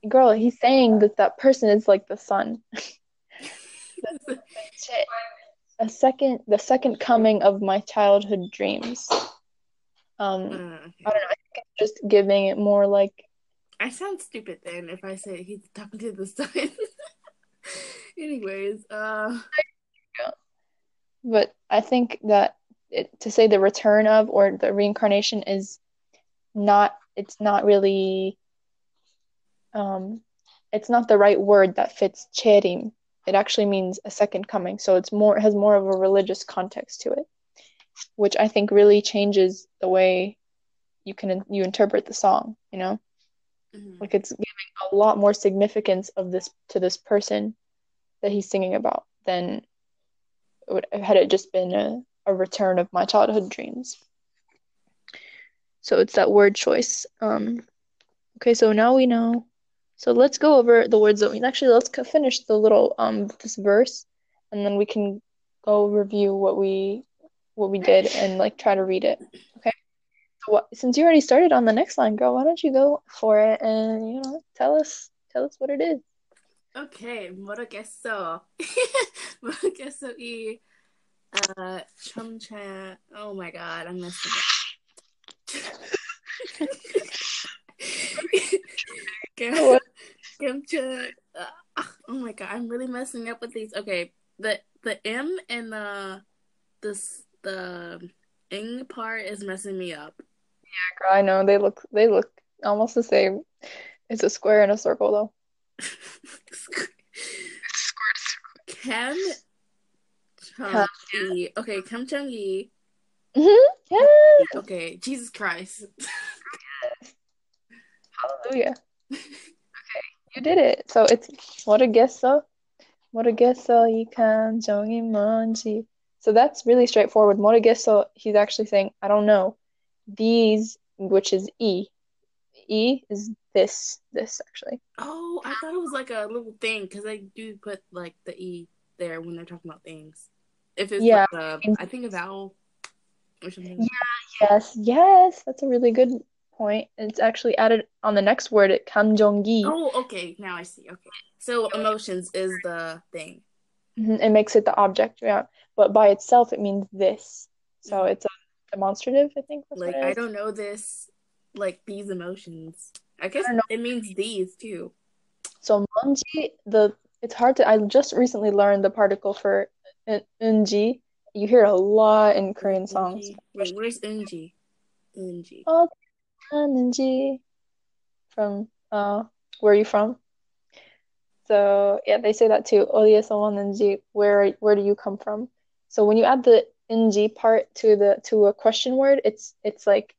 girl, he's saying that that person is like the sun. [LAUGHS] a second the second coming of my childhood dreams. Um Uh, i don't know i think it's just giving it more like I sound stupid then if I say he's talking to the sun. [LAUGHS] Anyways, uh, but i think that it, to say the return of or the reincarnation is not it's not really um it's not the right word that fits cherim it actually means a second coming so it's more it has more of a religious context to it which i think really changes the way you can you interpret the song you know mhm. Like it's giving a lot more significance of this to this person that he's singing about than it would had it just been a, a return of my childhood dreams. So it's that word choice. Um, okay, so now we know. So let's go over the words that we actually let's co- finish the little um this verse, and then we can go review what we what we did and like try to read it. Okay. So what, since you already started on the next line, girl, why don't you go for it and you know tell us tell us what it is. okay, 모르겠어. 모르겠어 이 uh 청차. Oh my god, I'm messing up. What? Kimcha. Uh, oh my god, I'm really messing up with these. Okay, the the M and the this the ing part is messing me up. Yeah, girl, I know they look they look almost the same. It's a square and a circle though. [LAUGHS] Kim Chung Yi. Okay, Kim Chung Yi. hmm Yeah. Okay, Jesus Christ. [LAUGHS] Hallelujah. [LAUGHS] Okay, you did it. So it's 모르겠어. 모르겠어 이 감정이 뭔지. So that's really straightforward. 모르겠어, he's actually saying, I don't know. These, which is E. E is this, this actually. Oh, I thought it was like a little thing because I do put like the e there when they're talking about things. If it's Yeah. like a, I think a vowel or something. Yes, yes, that's a really good point. It's actually added on the next word, 감정기. Oh, okay. Now I see. Okay, so emotions is the thing. Mhm, It makes it the object, yeah. But by itself, it means this. So it's a demonstrative, I think that's Like what it I is. don't know this, like these emotions. I guess don't know. it means these too. So manji, the it's hard to. I just recently learned the particle for un- unji. You hear it a lot in Korean songs. Unji. Wait, where's unji? Unji. Oh, unji. From uh, where are you from? So yeah, they say that too. 어디에서 왔는지, where where do you come from? So when you add the unji part to the to a question word, it's it's like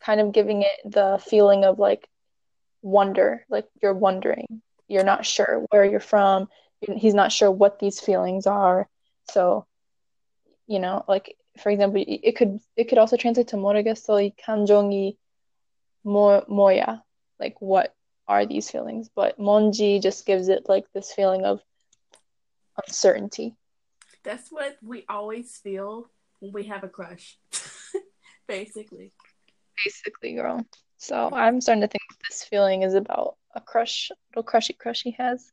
kind of giving it the feeling of like wonder, like you're wondering. You're not sure where you're from. He's not sure what these feelings are. So, you know, like for example, it could it could also translate to 모르겠어 이 감정이 mo- moya, like what are these feelings? But monji just gives it like this feeling of uncertainty. That's what we always feel when we have a crush, [LAUGHS] basically. Basically, girl. So I'm starting to think this feeling is about a crush, little crushy crush he has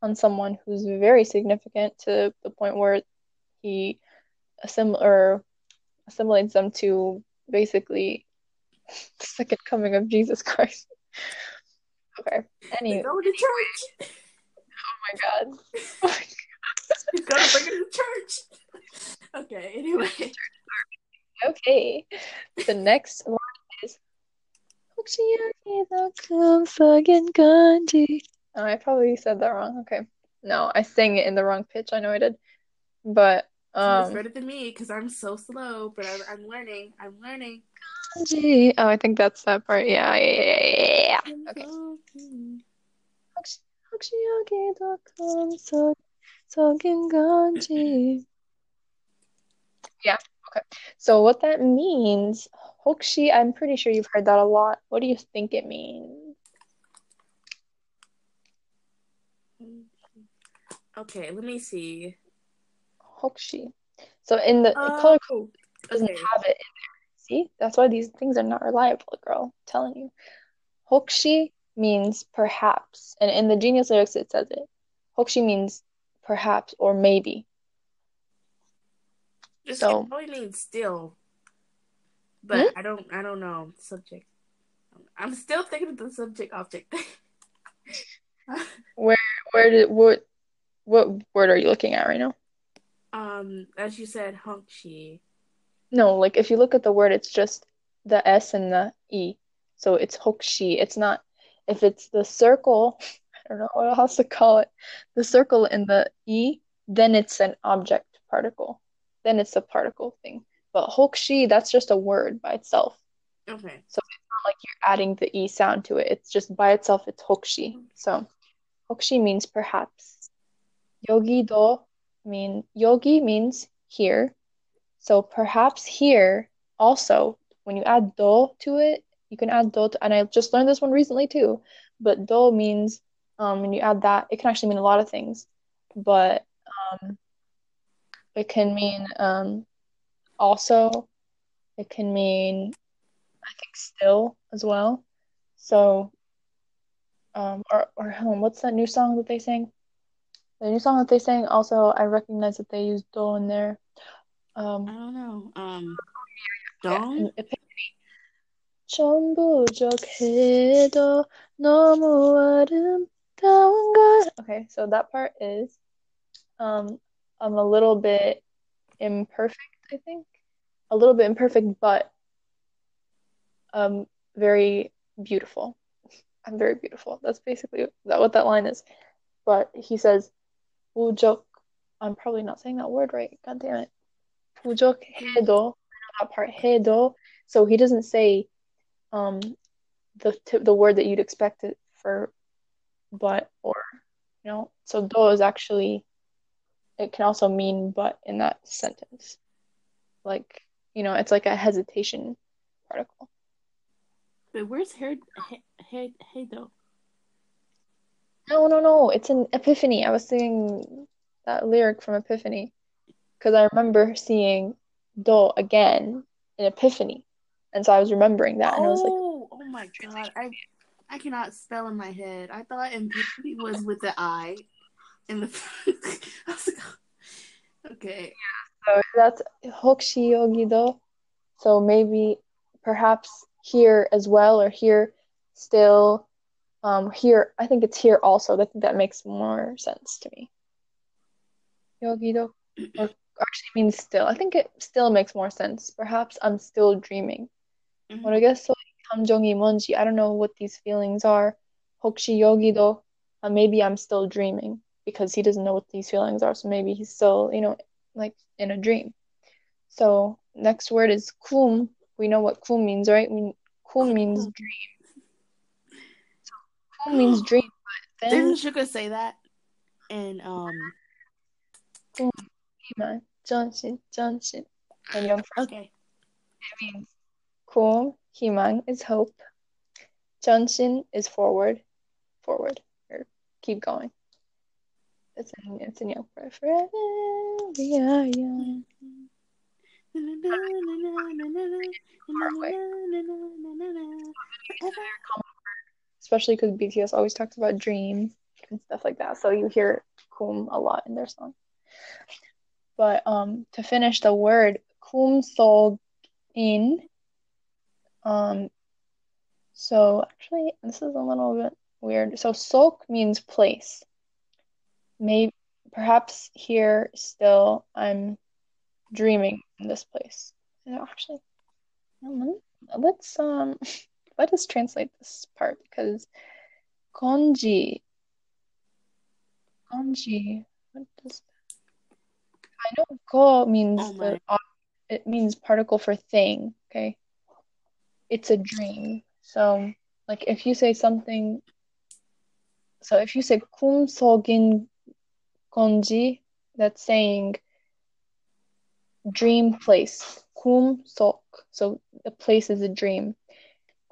on someone who's very significant to the point where he assimil- or assimilates them to basically [LAUGHS] the second coming of Jesus Christ. Okay. Anyway. Go to church. Oh my god. [LAUGHS] Oh He's gotta bring it to church. Okay, anyway. Okay. The next one is Oh, I probably said that wrong. Okay. No, I sang it in the wrong pitch. I know I did. But um, it's better than me because I'm so slow, but I'm, I'm learning. I'm learning. 건지. Oh, I think that's that part. Yeah, yeah, yeah, yeah, yeah. Okay. 혹시 혹시 여기도 꿈속 속인 건지. Yeah, okay. So what that means, 혹시, I'm pretty sure you've heard that a lot. What do you think it means? Okay, let me see. 혹시. So in the color code Oh, doesn't okay. have it in there. See, that's why these things are not reliable, girl. I'm telling you. Hokshi means perhaps, and in the Genius lyrics it says it. Hokshi means perhaps or maybe. This so, probably means still, but hmm? I don't. I don't know subject. I'm still thinking of the subject object. thing. [LAUGHS] where where did what what word are you looking at right now? Um, as you said, Hokshi. No, like if you look at the word, it's just the S and the E. So it's hokshi. It's not if it's the circle, [LAUGHS] I don't know what else to call it, the circle in the E, then it's an object particle. Then it's a particle thing. But hokshi, that's just a word by itself. Okay. So it's not like you're adding the E sound to it. It's just by itself, it's hokshi. So hokshi means perhaps. Yogi do mean yogi means here so perhaps here also when you add do to it, you can add do to, and I just learned this one recently too. But do means um when you add that, it can actually mean a lot of things. But um it can mean um also it can mean I think still as well. So um or or home, what's that new song that they sang? The new song that they sang also I recognize that they used do in there. I Um don't know. Um, yeah, dong. in Epiphany. 전부족해도 너무 아름다운 걸. Okay, so that part is um I'm a little bit imperfect, I think. A little bit imperfect, but um very beautiful. I'm very beautiful. That's basically that what that line is. But he says 부족. I'm probably not saying that word right. God damn it. 부족해도. That part 해도. So he doesn't say um the t the word that you'd expect it for but or you know. So do is actually it can also mean but in that sentence. Like, you know, it's like a hesitation particle. But where's head head head head though? No, no, no. It's in Epiphany. I was singing that lyric from Epiphany because I remember seeing Do again in Epiphany, and so I was remembering that, and I was like, oh, "Oh, my god, I, I cannot spell in my head. I thought Epiphany was with the I, in the [LAUGHS] okay, yeah. So that's Hokshi Yogido. So maybe, perhaps here as well, or here still. Um, here, I think it's here also. I think that makes more sense to me. Yogido. [CLEARS THROAT] actually means still. I think it still makes more sense. Perhaps I'm still dreaming. Mm-hmm. 모르겠어. 감정이 Monji. I don't know what these feelings are. Hokshi yogi uh, maybe I'm still dreaming because he doesn't know what these feelings are. So maybe he's still, you know, like in a dream. So next word is kum. We know what kum means, right? We, kum oh, means dream. So kum means [GASPS] dream. But then... Didn't Suga say that? And um, kum. Lima, Johnson, Johnson. And young okay. It means cool. Himang is hope. Johnson is forward, forward, or keep going. It's in it's in Youngport forever. We are young. Especially because BTS always talks about dreams and stuff like that, so you hear Kum a lot in their song. But um, to finish the word kum so in. Um, so actually, this is a little bit weird. So sok means place. Maybe perhaps here still I'm dreaming in this place. Actually, let's um [LAUGHS] let us translate this part because konji konji what does I know ko means Oh the it means particle for thing, okay? It's a dream. So like if you say something so if you say kumsogin konji, that's saying dream place. Kum sok. So the place is a dream.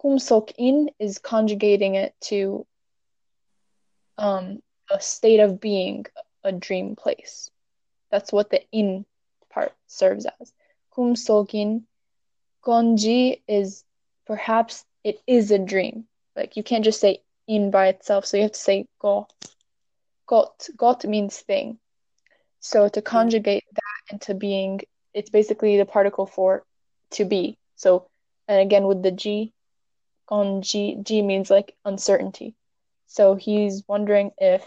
Kum sok in is conjugating it to um a state of being, a dream place. That's what the in part serves as. Kumsogin Gonji is perhaps it is a dream. Like you can't just say in by itself, so you have to say go. Got. Got means thing. So to hmm. conjugate that into being, it's basically the particle for to be. So, and again with the G, gonji, G means like uncertainty. So he's wondering if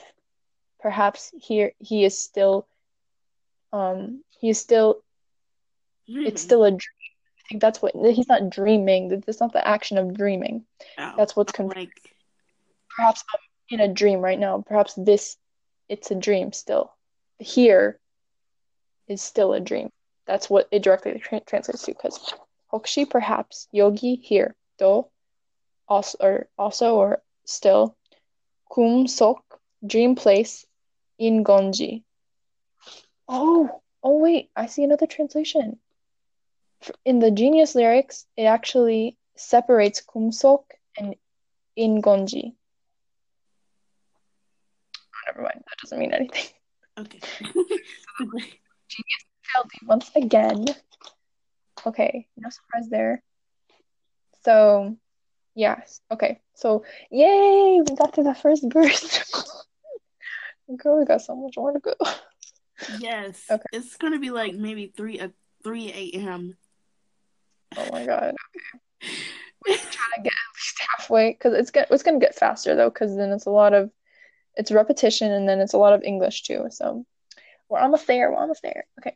perhaps here he is still, um, he is still it's still a dream. I think that's what he's not dreaming. That's not the action of dreaming. Oh, That's what's con- like perhaps I'm in a dream right now. Perhaps this it's a dream still. Here is still a dream. That's what it directly tra- translates to. Because Hokshi perhaps yogi here do also or also or still kum sok dream place in gonji. Oh oh wait, I see another translation. In the Genius lyrics, it actually separates kumsok and ingonji. Ah, never mind, that doesn't mean anything. okay. [LAUGHS] Genius failed you once again. Okay, no surprise there. So, yes, okay. So, yay, we got to the first verse. [LAUGHS] Girl, we got so much more to go. Yes. Okay. It's gonna be like maybe three uh, three a.m. Oh my god. Okay. We're trying to get at least halfway because it's gonna it's gonna get faster though because then it's a lot of it's repetition and then it's a lot of English too. So we're almost there. We're almost there. Okay.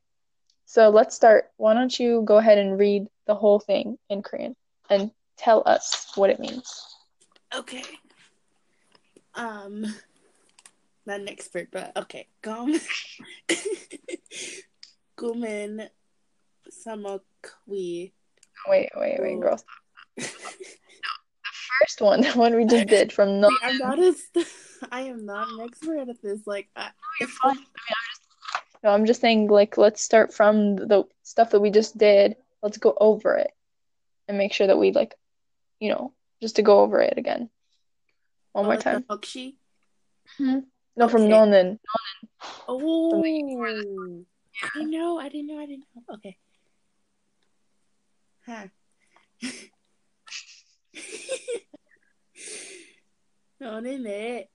So let's start. Why don't you go ahead and read the whole thing in Korean and tell us what it means. Okay. Um, not an expert, but okay. Gum. Gumin samakwi. Wait, wait, wait, girl. Stop. No, the first one, [LAUGHS] the one we just did from no. I'm not as. [LAUGHS] I am not an expert at this. Like, I, You're fine. I mean, I'm just, no, I'm just saying, like, let's start from the stuff that we just did. Let's go over it and make sure that we, like, you know, just to go over it again. One oh, more like time. Hokshi. No, from Okay. Nonin. Oh, the- I didn't know. I didn't know. I didn't know. Okay. Huh. [LAUGHS] no, didn't it?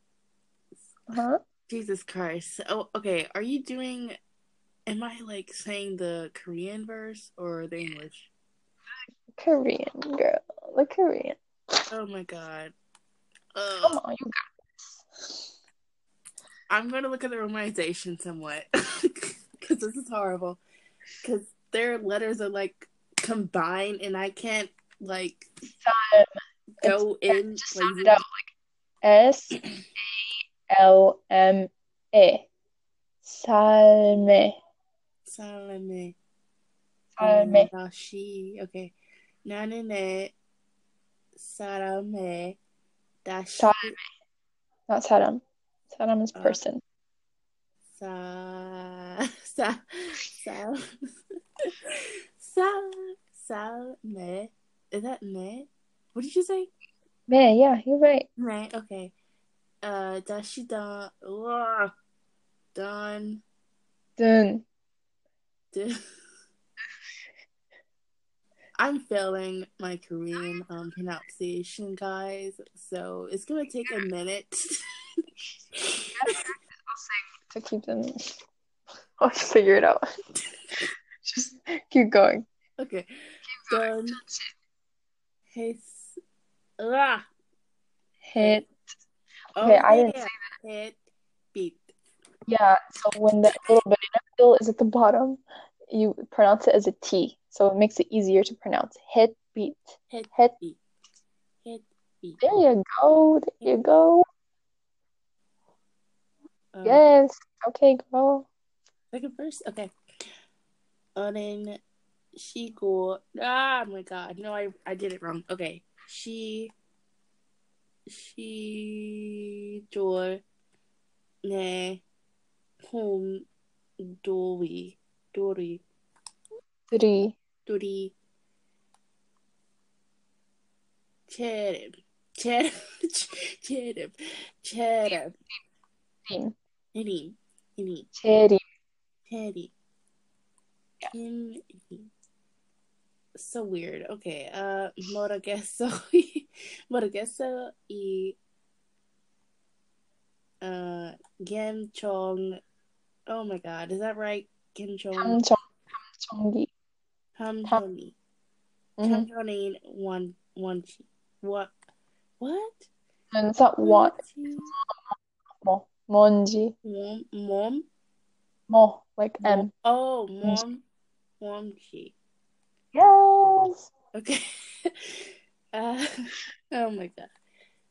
Huh? Jesus Christ. Oh, okay. Are you doing? Am I like saying the Korean verse or the English? Korean, girl. The Korean. Oh my god. Come on, you got this. I'm going to look at the romanization somewhat [LAUGHS] because this is horrible. Because their letters are like combined, and I can't like um, go in. Just sound it out like S [CLEARS THROAT] A L M E. Salme. Salme. Salme. Dashi. Okay. Nanane. Sarame. Dashi. Salme. Not Salme Saddam is uh, person. So, so, so, so, so, me. Is that me? What did you say? Me, yeah, you're right. Right, okay. Uh dashi da done done done [LAUGHS] I'm failing my Korean um, pronunciation, guys. So it's gonna take a minute. [LAUGHS] to keep them. I'll figure it out. [LAUGHS] Just keep going. Okay. Done. His. Ah. Hit. Oh, Okay, I didn't yeah. Hit. Beat. Yeah, so when the little banana peel is at the bottom, you pronounce it as a T. So it makes it easier to pronounce. Hit beat. Hit. Hit. Beat. Hit. Beat. There you go. There you go. Um, Yes. Okay, girl. Second verse? Okay. And then she go. Ah, my God. No, I, I did it wrong. Okay. She. She. Door. Ne. Home. Dory. Dory. Three. Dory. Cherub. Cherub. [LAUGHS] Cherub. Cherub. Team. Any. Any. Cherry. Teddy. Kim. So weird. Okay. Uh, Morageso. [LAUGHS] Morageso y. Uh, Genchong. Oh my god. Is that right? Genchong. Hamchong. Hamchongi. Hamjoni. Mhm. Hamjoni one one chi. What? What? And it's not what. Mo. Monji. Mom. Mom. Mo. Like M. Oh, mom. Mom chi. Yes. Okay. [LAUGHS] uh, [LAUGHS] oh my god.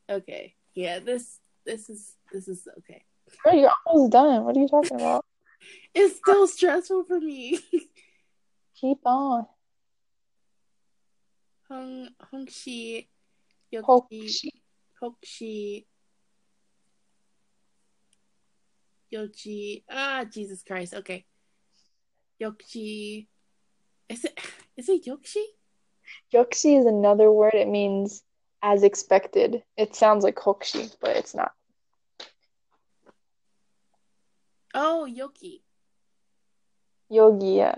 Okay. Yeah, this this is this is okay. Girl, you're almost done. What are you talking about? [LAUGHS] It's still stressful for me. Keep on. Hung Hungshi Yoki. Hokshi Yochi Ah Jesus Christ. Okay. Yoki Is it [LAUGHS] is it Yoshi? Yoksi is another word. It means as expected. It sounds like hokshi, but it's not. Oh Yoki. Yogi, yeah.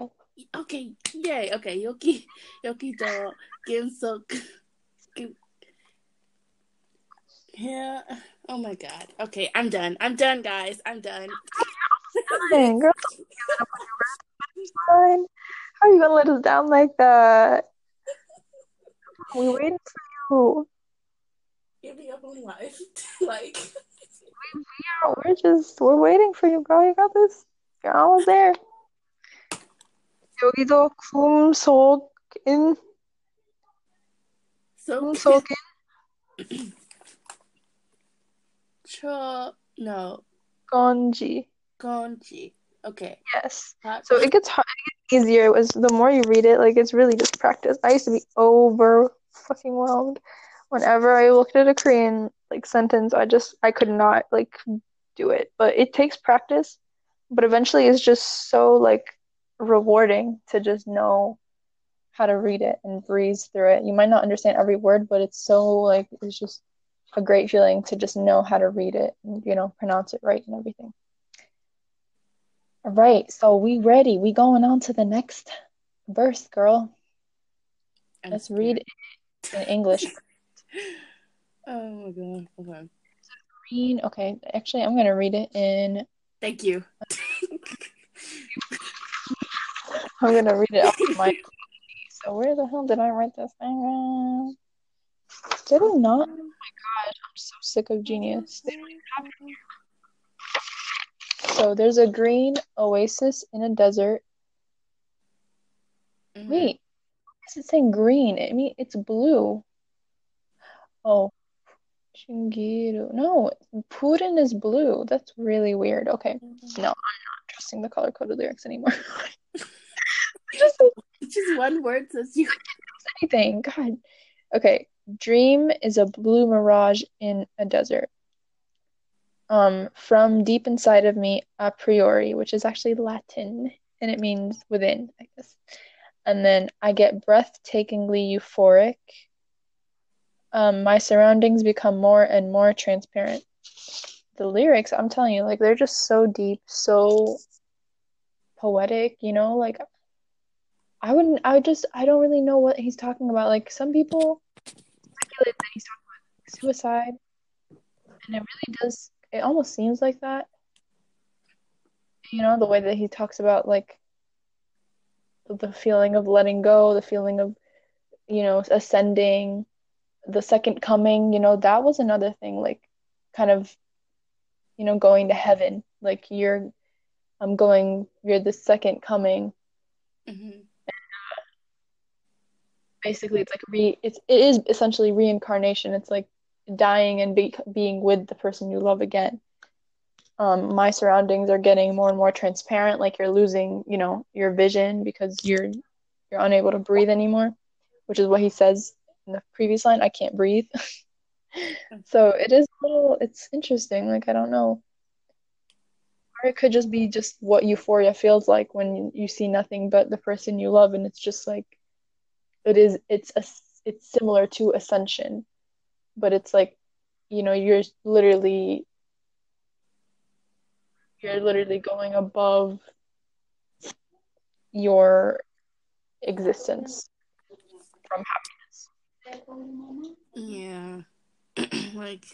Okay, yay. Okay, Yoki, [LAUGHS] Yoki do Ginsuk. Yeah. [LAUGHS] Oh my god. Okay, I'm done. I'm done, guys. I'm done. Dang, girl. Fine. How are you gonna let us down like that? We waiting for you. Give me up on life. [LAUGHS] like, Yeah, We're just we're waiting for you, girl. You got this. You're almost there. 여기도 kumsokin, so kumsokin, [LAUGHS] cho no gonji. gonji. Okay. Yes. Hot- So it gets hard, it gets easier. It was the more you read it, like it's really just practice. I used to be over fucking whelmed whenever I looked at a Korean like sentence. I just I could not like do it. But it takes practice. But eventually, it's just so like rewarding to just know how to read it and breeze through it. You might not understand every word, but it's so like it's just a great feeling to just know how to read it and you know pronounce it right and everything. All right, so we ready. We going on to the next verse, girl. I'm Let's scared. read it in English. [LAUGHS] Oh my god. Okay. Green. Okay, actually, I'm gonna read it in. Thank you. [LAUGHS] I'm gonna read it off my. [LAUGHS] So where the hell did I write this thing? at? Did I not? God, I'm so sick of genius. They don't even have it here. So there's a green oasis in a desert. Mhm. Wait, why is it saying green? I mean, it's blue. Oh, Shingiru. No, Purin is blue. That's really weird. Okay, no, I'm not trusting the color coded lyrics anymore. [LAUGHS] [LAUGHS] Just [LAUGHS] Just one word says you. Can't trust anything. God. Okay, dream is a blue mirage in a desert. Um, from deep inside of me, a priori, which is actually Latin, and it means within, I guess. And then I get breathtakingly euphoric. Um, my surroundings become more and more transparent. The lyrics, I'm telling you, like they're just so deep, so poetic, you know, like I wouldn't, I would just, I don't really know what he's talking about. Like some people that he's talking about suicide, and it really does it almost seems like that. You know, the way that he talks about like the feeling of letting go, the feeling of, you know, ascending, the second coming, you know, that was another thing, like kind of, you know, going to heaven. Like you're I'm going, you're the second coming. hmm Basically, it's like re it's it is essentially reincarnation. It's like dying and be, being with the person you love again. Um, my surroundings are getting more and more transparent, like you're losing, you know, your vision because you're you're unable to breathe anymore, which is what he says in the previous line, I can't breathe. [LAUGHS] So it is a little, it's interesting. Like I don't know. Or it could just be just what euphoria feels like when you, you see nothing but the person you love, and it's just like it is. It's a, it's similar to ascension, but it's like, you know, you're literally you're literally going above your existence from happiness. Yeah. [CLEARS THROAT] like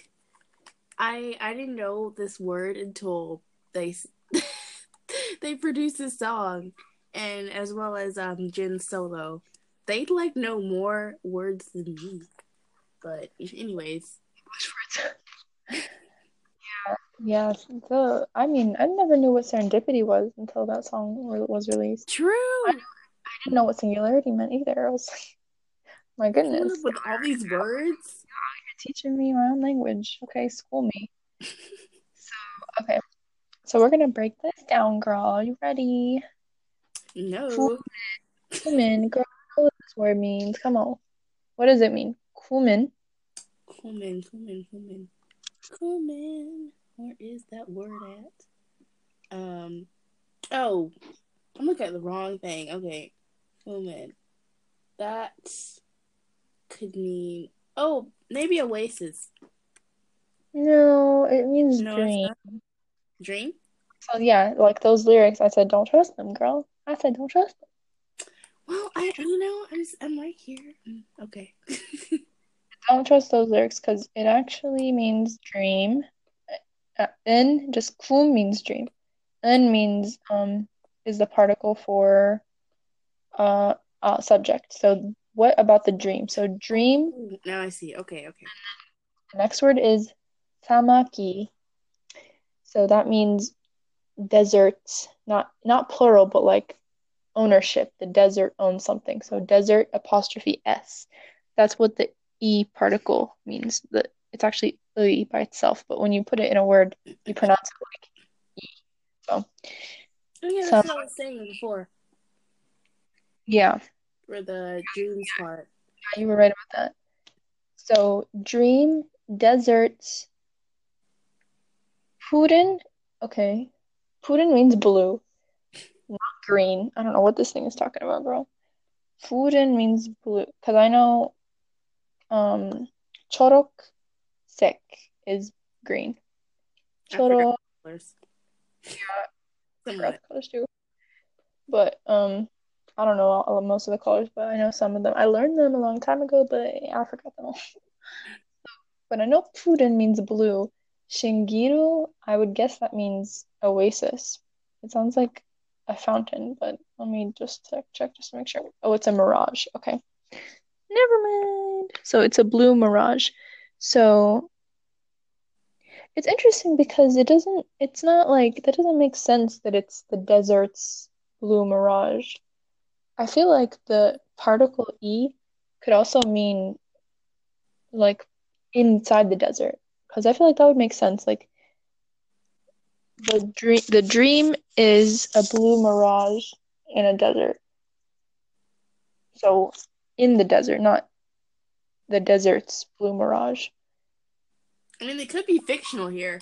I I didn't know this word until they [LAUGHS] they produced this song and as well as um Jin Solo. They'd like know more words than me. But anyways, [LAUGHS] Yeah, yeah. the I mean, I never knew what serendipity was until that song was released. true. I didn't know what singularity meant either. I was like, [LAUGHS] my goodness, With all these words. you're teaching me my own language. Okay, school me. [LAUGHS] So, okay. So we're gonna break this down, girl. Are you ready? No. Cumin, girl, I know what this word means. Come on. What does it mean? Cumin. Cumin, cumin, cumin. Cumin. Where is that word at? Um oh, I'm looking at the wrong thing. Okay. Cumin. That could mean oh, maybe oasis. No, it means No, dream. Dream? So yeah, like those lyrics, I said, don't trust them, girl. I said, don't trust them. Well, I you know, I'm just, I'm right here. Mm, Okay. [LAUGHS] Don't trust those lyrics because it actually means dream. Uh, N just kum means dream. N means um is the particle for uh, uh subject. So what about the dream? So dream. Now I see. Okay, okay. The next word is samaki. So that means desert, not not plural, but like ownership. The desert owns something. So desert apostrophe S. That's what the E particle means. The it's actually E by itself, but when you put it in a word, you pronounce it like E. So Oh yeah, So- what I was saying before yeah, for the dreams part. you were right about that. So dream, desert, Purin, Okay, Purin means blue, not green. I don't know what this thing is talking about, bro. Purin means blue because I know um chorok sek is green. I Chorok colors. I Somewhat. forgot the colors too. But um I don't know all, most of the colors, but I know some of them. I learned them a long time ago, but I forgot them all. [LAUGHS] But I know Purin means blue. Shingiru, I would guess that means oasis. It sounds like a fountain, but let me just check, check just to make sure. Oh, it's a mirage. Okay. Never mind. So it's a blue mirage. So it's interesting because it doesn't, it's not like, that doesn't make sense that it's the desert's blue mirage. I feel like the particle E could also mean like inside the desert because I feel like that would make sense. Like the dream, the dream is a blue mirage in a desert. So in the desert, not the desert's blue mirage. I mean, they could be fictional here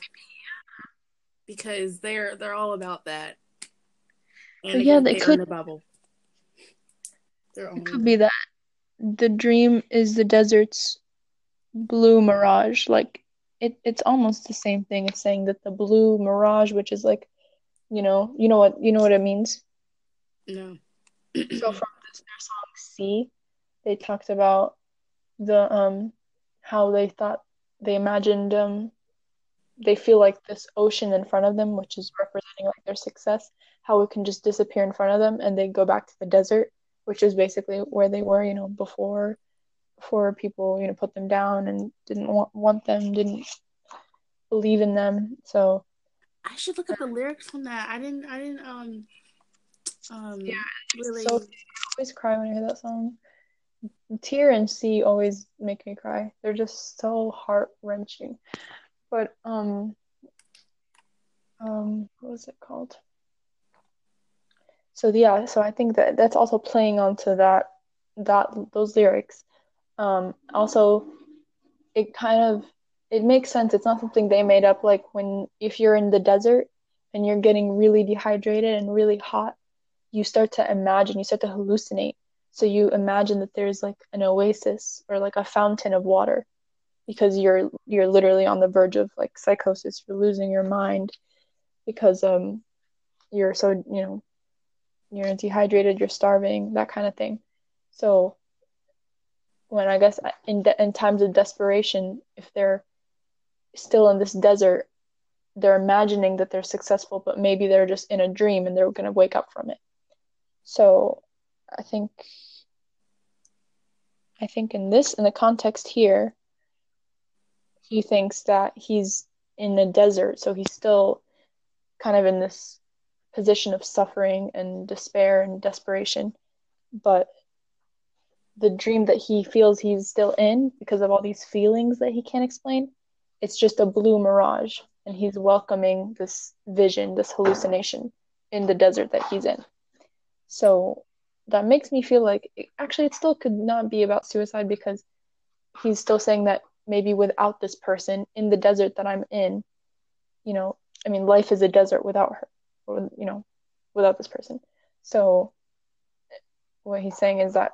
because they're they're all about that. And But yeah, they they could- a bubble. They're It could be that the dream is the desert's blue mirage. Like it, it's almost the same thing as saying that the blue mirage, which is like, you know, you know what, you know what it means. no. So from this, their song "Sea," they talked about the um how they thought they imagined um they feel like this ocean in front of them, which is representing like their success, how it can just disappear in front of them and they go back to the desert, which is basically where they were, you know, before before people, you know, put them down and didn't want, want them, didn't believe in them. So I should look up the lyrics from that. I didn't. I didn't. Um. Um. Yeah, Really. so I always cry when I hear that song. Tear and Sea always make me cry. They're just so heart wrenching. But um um what was it called? So yeah, so I think that that's also playing onto that that those lyrics. Um also it kind of it makes sense. It's not something they made up like when if you're in the desert and you're getting really dehydrated and really hot, you start to imagine, you start to hallucinate. So you imagine that there's like an oasis or like a fountain of water because you're you're literally on the verge of like psychosis, you're losing your mind because um you're so, you know, you're dehydrated, you're starving, that kind of thing. So when I guess in de- in times of desperation, if they're still in this desert, they're imagining that they're successful, but maybe they're just in a dream and they're going to wake up from it. So I think I think in this in the context here, he thinks that he's in a desert, so he's still kind of in this position of suffering and despair and desperation. But the dream that he feels he's still in because of all these feelings that he can't explain, it's just a blue mirage. And he's welcoming this vision, this hallucination in the desert that he's in. So that makes me feel like actually it still could not be about suicide because he's still saying that maybe without this person in the desert that I'm in, you know, I mean, life is a desert without her, or, you know, without this person. So what he's saying is that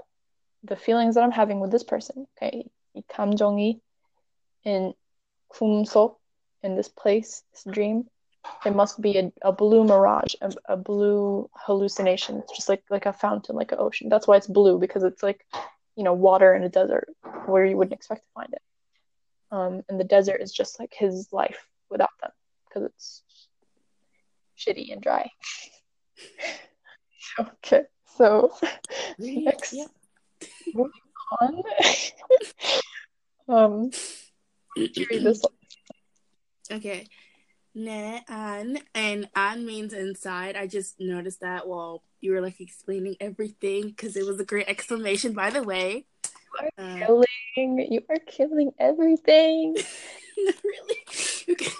the feelings that I'm having with this person, okay, 이 감정이 in kumso, in this place, this dream, it must be a, a blue mirage, a, a blue hallucination. It's just like like a fountain, like an ocean. That's why it's blue because it's like, you know, water in a desert where you wouldn't expect to find it. Um, and the desert is just like his life without them because it's shitty and dry. [LAUGHS] okay, so [LAUGHS] next Yeah. moving on. [LAUGHS] um, this? Okay. Ne an and an means inside. I just noticed that while you were like explaining everything because it was a great exclamation. By the way, uh, Killing, you are killing everything. [LAUGHS] not really. [LAUGHS] Okay.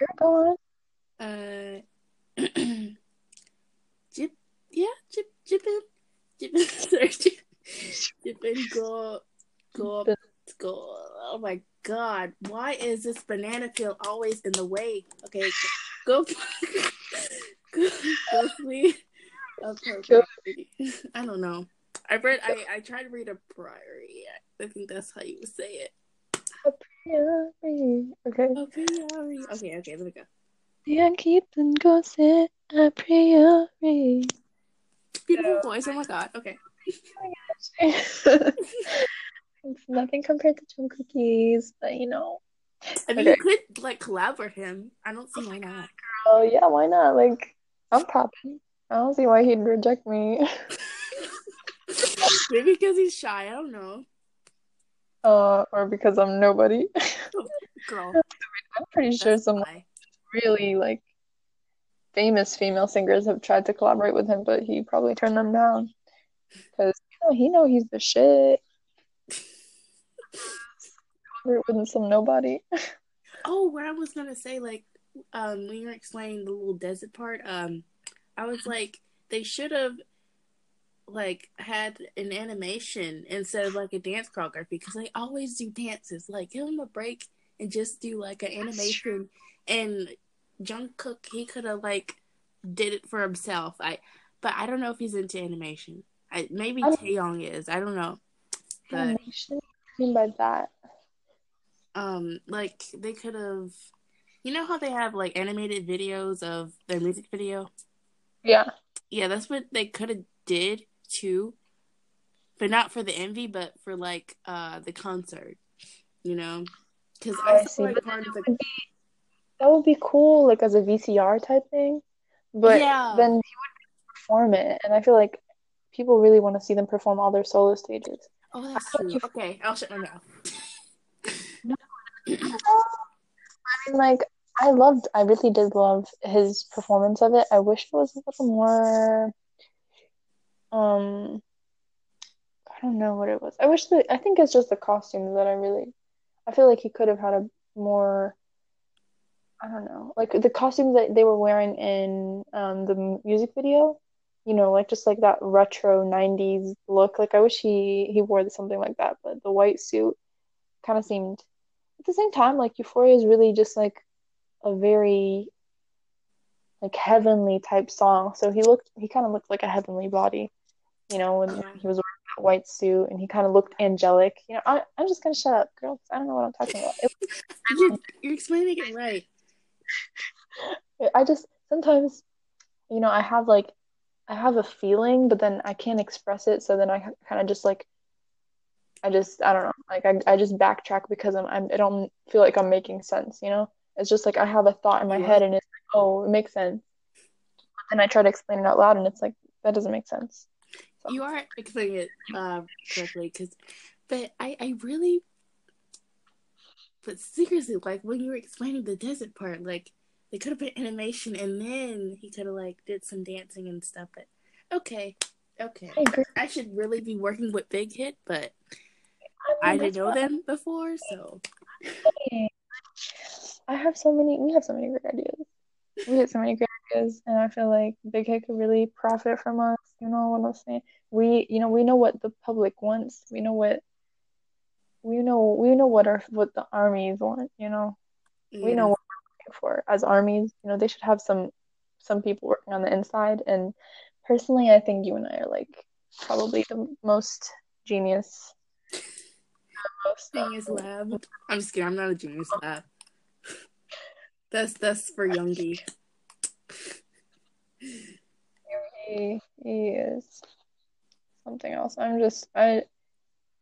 You're going. Uh, [CLEARS THROAT] Jip, yeah, Jip, Jippin, Jippin, sorry, Jip, Stupid go, go, go. Oh my god, why is this banana peel always in the way? Okay, go, [LAUGHS] go, go. Okay, [LAUGHS] I don't know. I read. I I tried to read a priori. I think that's how you would say it. A priori. Okay. A priori. Okay. Okay. There we go. Yeah, I'm keeping gossip a priori. Beautiful voice. Oh my god. Okay. [LAUGHS] Oh it's [LAUGHS] nothing compared to Jungkook's, but you know. I mean, you could like collab with him. I don't see why not. Oh yeah, why not? Like, I'm popping. I don't see why he'd reject me. [LAUGHS] Maybe because he's shy. I don't know. Uh, or because I'm nobody. [LAUGHS] Girl, I'm pretty sure some why. really like famous female singers have tried to collaborate with him, but he probably turned them down because know he know he's the shit. Collaborate with some nobody. Oh, what I was gonna say, like, um, when you were explaining the little desert part, um, I was like, they should have like had an animation instead of like a dance choreography because they always do dances. Like, give them a break and just do like an animation. And Jungkook, he could have like did it for himself. I, but I don't know if he's into animation. I maybe Taehyung is. I don't know. But? What do you mean by that? um like they could have you know how they have like animated videos of their music video Yeah. yeah that's what they could have did too but not for the MV but for like uh the concert you know because I i see, like part of the be that would be cool, like as a VCR type thing. But Yeah. then he would perform it, and I feel like people really want to see them perform all their solo stages. Oh, that's true. Okay, I'll shut my mouth. I mean, like I loved, I really did love his performance of it. I wish it was a little more, um, I don't know what it was. I wish that I think it's just the costumes that I really, I feel like he could have had a more, I don't know, like the costumes that they were wearing in um the music video. You know, like just like that retro 90s look. Like I wish he he wore something like that, but the white suit kind of seemed at the same time like Euphoria is really just like a very like heavenly type song. So he looked he kind of looked like a heavenly body, you know, when he was wearing that white suit and he kind of looked angelic. You know, I, I'm just gonna shut up, girl, I don't know what I'm talking about. It, You're, [LAUGHS] you're explaining it right. [LAUGHS] I just sometimes, you know, I have like I have a feeling, but then I can't express it. So then I kind of just like I just I don't know, like I I just backtrack because I'm, I'm I don't feel like I'm making sense. You know, it's just like I have a thought in my You head and it's like, oh, it makes sense. And I try to explain it out loud, and it's like that doesn't make sense. So You are explaining it uh, correctly, because, but I, I really, but seriously, like when you were explaining the desert part, like they could have been animation, and then he could have like did some dancing and stuff. But okay, okay, I. I should really be working with Big Hit, but I I didn't know them before, so. I have so many. We have so many great ideas. We have so many great ideas, and I feel like Big Hit could really profit from us. You know what I'm saying? We, you know, we know what the public wants. We know what we know. We know what our what the armies want. You know, we know what looking for as armies. You know, they should have some some people working on the inside. And personally, I think you and I are like probably the most genius. Most, uh, Genius Lab. I'm just kidding. I'm not a Genius Lab. That's that's for Yoongi. he, he is something else. I'm just I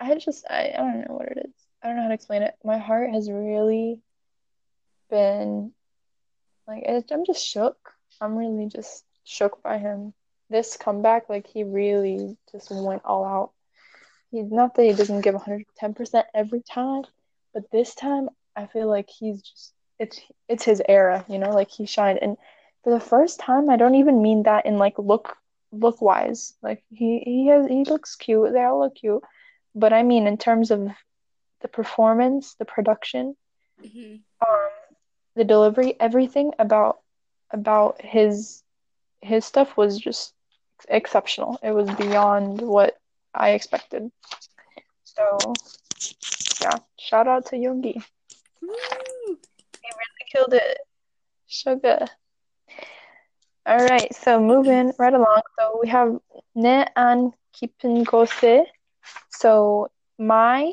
I just I, I don't know what it is. I don't know how to explain it. My heart has really been like I'm just shook. I'm really just shook by him. This comeback, like he really just went all out. He's not that he doesn't give 110% every time, but this time I feel like he's just it's it's his era, you know, like he shined and for the first time I don't even mean that in like look look wise. Like he he has he looks cute. They all look cute. But I mean in terms of the performance, the production, hmm um, the delivery, everything about about his his stuff was just exceptional. It was beyond what I expected. So, yeah, shout out to Yoongi. He really killed it. Suga. All right, so moving right along. So we have Ne An Kipin Gose. So, my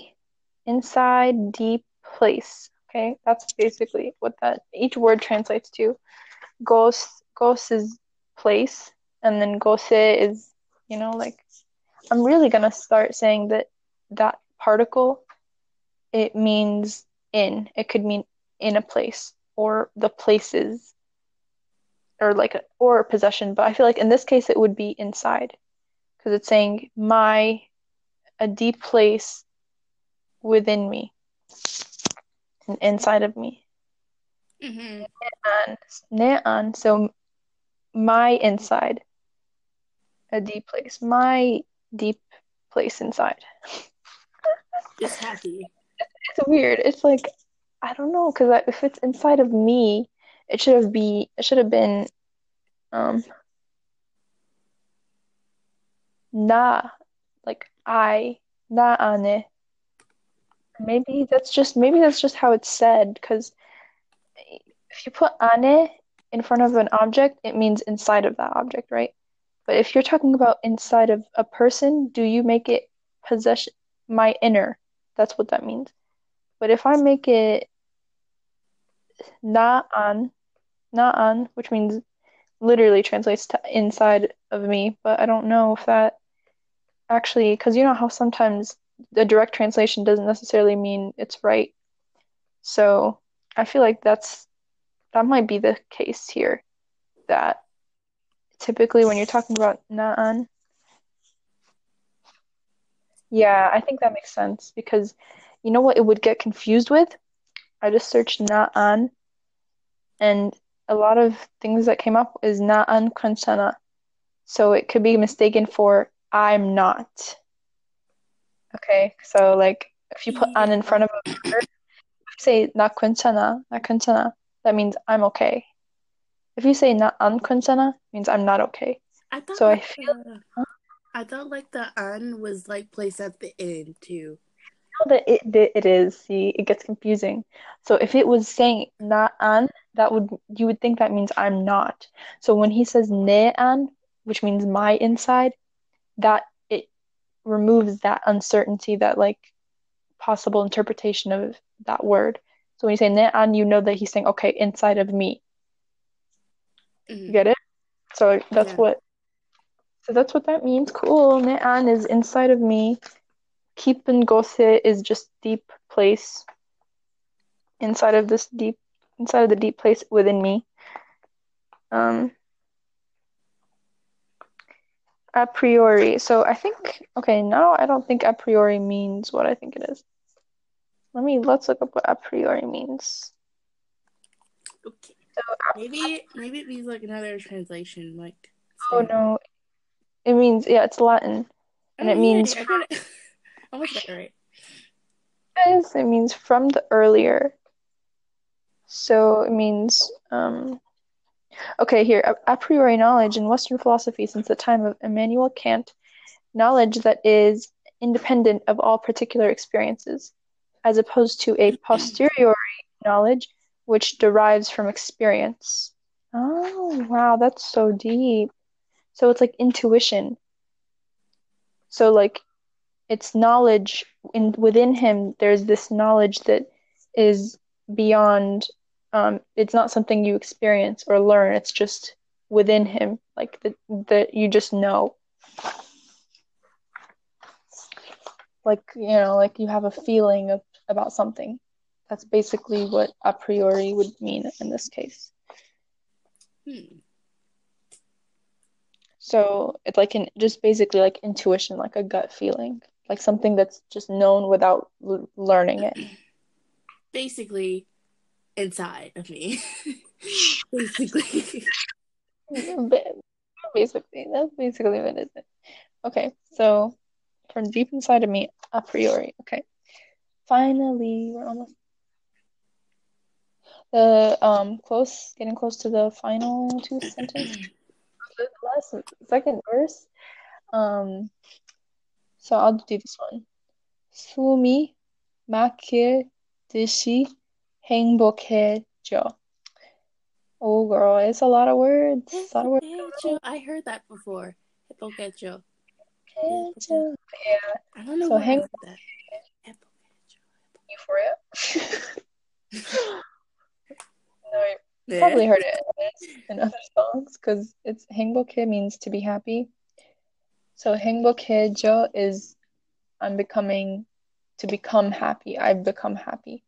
inside deep place. Okay, that's basically what that each word translates to. Gos gos is place, and then gose is, you know, like I'm really gonna start saying that that particle it means in. It could mean in a place or the places or like a, or a possession, but I feel like in this case it would be inside because it's saying my a deep place within me inside of me. hmm And ne'an, so my inside, a deep place, my deep place inside. [LAUGHS] Just happy. It's weird. It's like I don't know because if it's inside of me, it should have be it should have been um na like I na ane. Maybe that's just maybe that's just how it's said because if you put ane in front of an object, it means inside of that object, right? But if you're talking about inside of a person, do you make it possession my inner? That's what that means. But if I make it na'an, na'an, which means literally translates to inside of me, but I don't know if that actually, because you know how sometimes the direct translation doesn't necessarily mean it's right. So I feel like that's that might be the case here. That typically when you're talking about na'an, yeah, I think that makes sense because you know what it would get confused with? I just searched na'an and a lot of things that came up is na'an kansana. So it could be mistaken for I'm not. Okay, so like if you put an in front of a verb, say na quintana, na quintana, that means I'm okay. If you say na an quintana, means I'm not okay. I thought so like I feel. The, huh? I thought like the an was like placed at the end too. No, that it, it is. See, it gets confusing. So if it was saying na an, that would you would think that means I'm not. So when he says ne an, which means my inside, that removes that uncertainty, that like possible interpretation of that word. So when you say ne'an, you know that he's saying, okay, inside of me. Mm-hmm. You get it? So that's yeah. what so that's what that means. Cool. Ne'an is inside of me. Keepin gose" is just deep place. Inside of this deep inside of the deep place within me. Um a priori. So I think okay, now I don't think a priori means what I think it is. Let me let's look up what a priori means. Okay. So, maybe maybe it means like another translation, like. Oh no. It means yeah, it's Latin. And Oh, it means yay, I got it. [LAUGHS] Almost right. Yes, it means from the earlier. So it means, um, okay, here, a, priori knowledge in Western philosophy since the time of Immanuel Kant, knowledge that is independent of all particular experiences, as opposed to a posteriori knowledge which derives from experience. Oh, wow, that's so deep. So it's like intuition. So like it's knowledge in within him there's this knowledge that is beyond um it's not something you experience or learn. It's just within him like that that you just know. Like you know like you have a feeling of about something. That's basically what a priori would mean in this case. Hmm. so it's like an just basically like intuition like a gut feeling. Like something that's just known without l- learning it. Basically, inside of me. [LAUGHS] basically. basically, that's basically what it is. Okay, so from deep inside of me, a priori. Okay. Finally, we're almost the um close getting close to the final two sentences. last second verse. Um so I'll do this one. Sumi makir dishi 행복해져. Oh, girl, it's a lot of words. A lot of words. Hippocacho. I heard that before. Hippocacho. Hippocacho. Yeah. I don't know So where I hang- heard that. Hippocacho. Euphoria. [LAUGHS] no, you Yeah. probably heard it in other songs because it's 행복해 means to be happy. So 행복해져 is I'm becoming to become happy. I've become happy.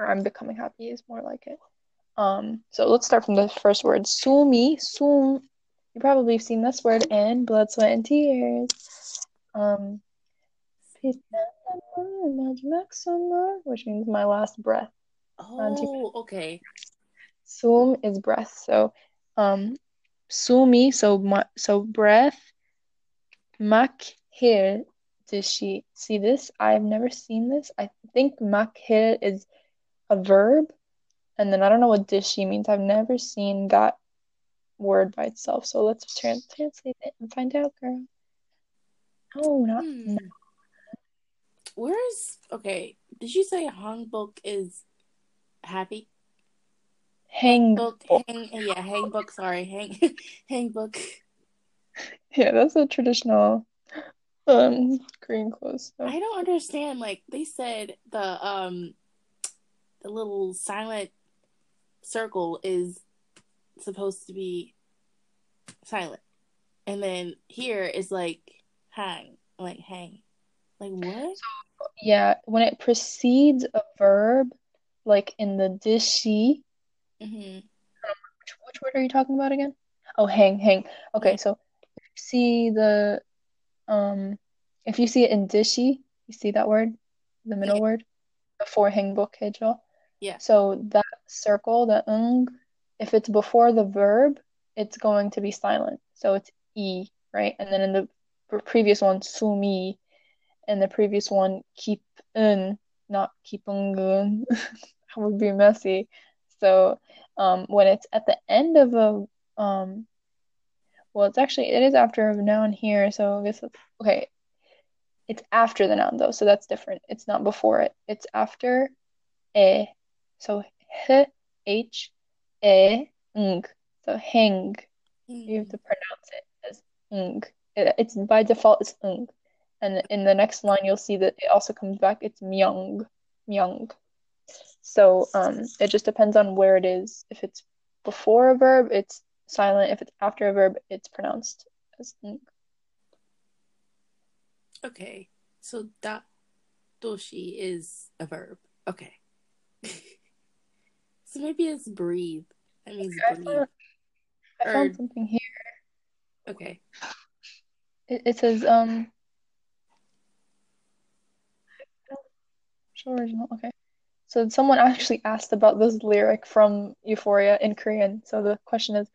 or I'm becoming happy is more like it. Um, so let's start from the first word, sumi. Sum. You probably have seen this word in blood, sweat, and tears. Um, which means my last breath. Oh, okay. Sum is breath. So, um, sumi. So my, so breath. Mak here. Does she see this? I've never seen this. I think mak here is a verb, and then I don't know what dishi means. I've never seen that word by itself. So let's trans translate it and find out, girl. Oh, not Hmm. Where's okay? Did you say Hangbok is happy? hang. Book, hang, yeah, Hangbook. Sorry, hang, [LAUGHS] Hangbook. Yeah, that's a traditional um Korean clothes. I don't understand. Like they said, the um, the little silent circle is supposed to be silent. And then here is like hang, like hang. Like what? So, yeah, when it precedes a verb, like in the dishi. Mm-hmm. Which, which, word are you talking about again? Oh, hang, hang. Okay, so see the, um, if you see it in dishi, you see that word, the middle yeah. word, before hang book hijal. Yeah. So that circle, the ung, if it's before the verb, it's going to be silent. So it's e, right? And then in the previous one, sumi, and the previous one, keep은, not keep keepungen. [LAUGHS] That would be messy. So um, when it's at the end of a um, well, it's actually it is after a noun here. So I guess okay, it's after the noun though, so that's different. It's not before it. It's after e. So h, h, e, ng. So hang. You have Mm. to pronounce it as ng. It, it's by default it's ng. And in the next line you'll see that it also comes back. It's myung, myung. So um, it just depends on where it is. If it's before a verb, it's silent. If it's after a verb, it's pronounced as ng. Okay. So da doshi is a verb. Okay. [LAUGHS] so maybe it's breathe. That means I breathe. found, I Or found something here. okay. It, it says um, show original. Okay. So someone actually asked about this lyric from Euphoria in Korean. So the question is,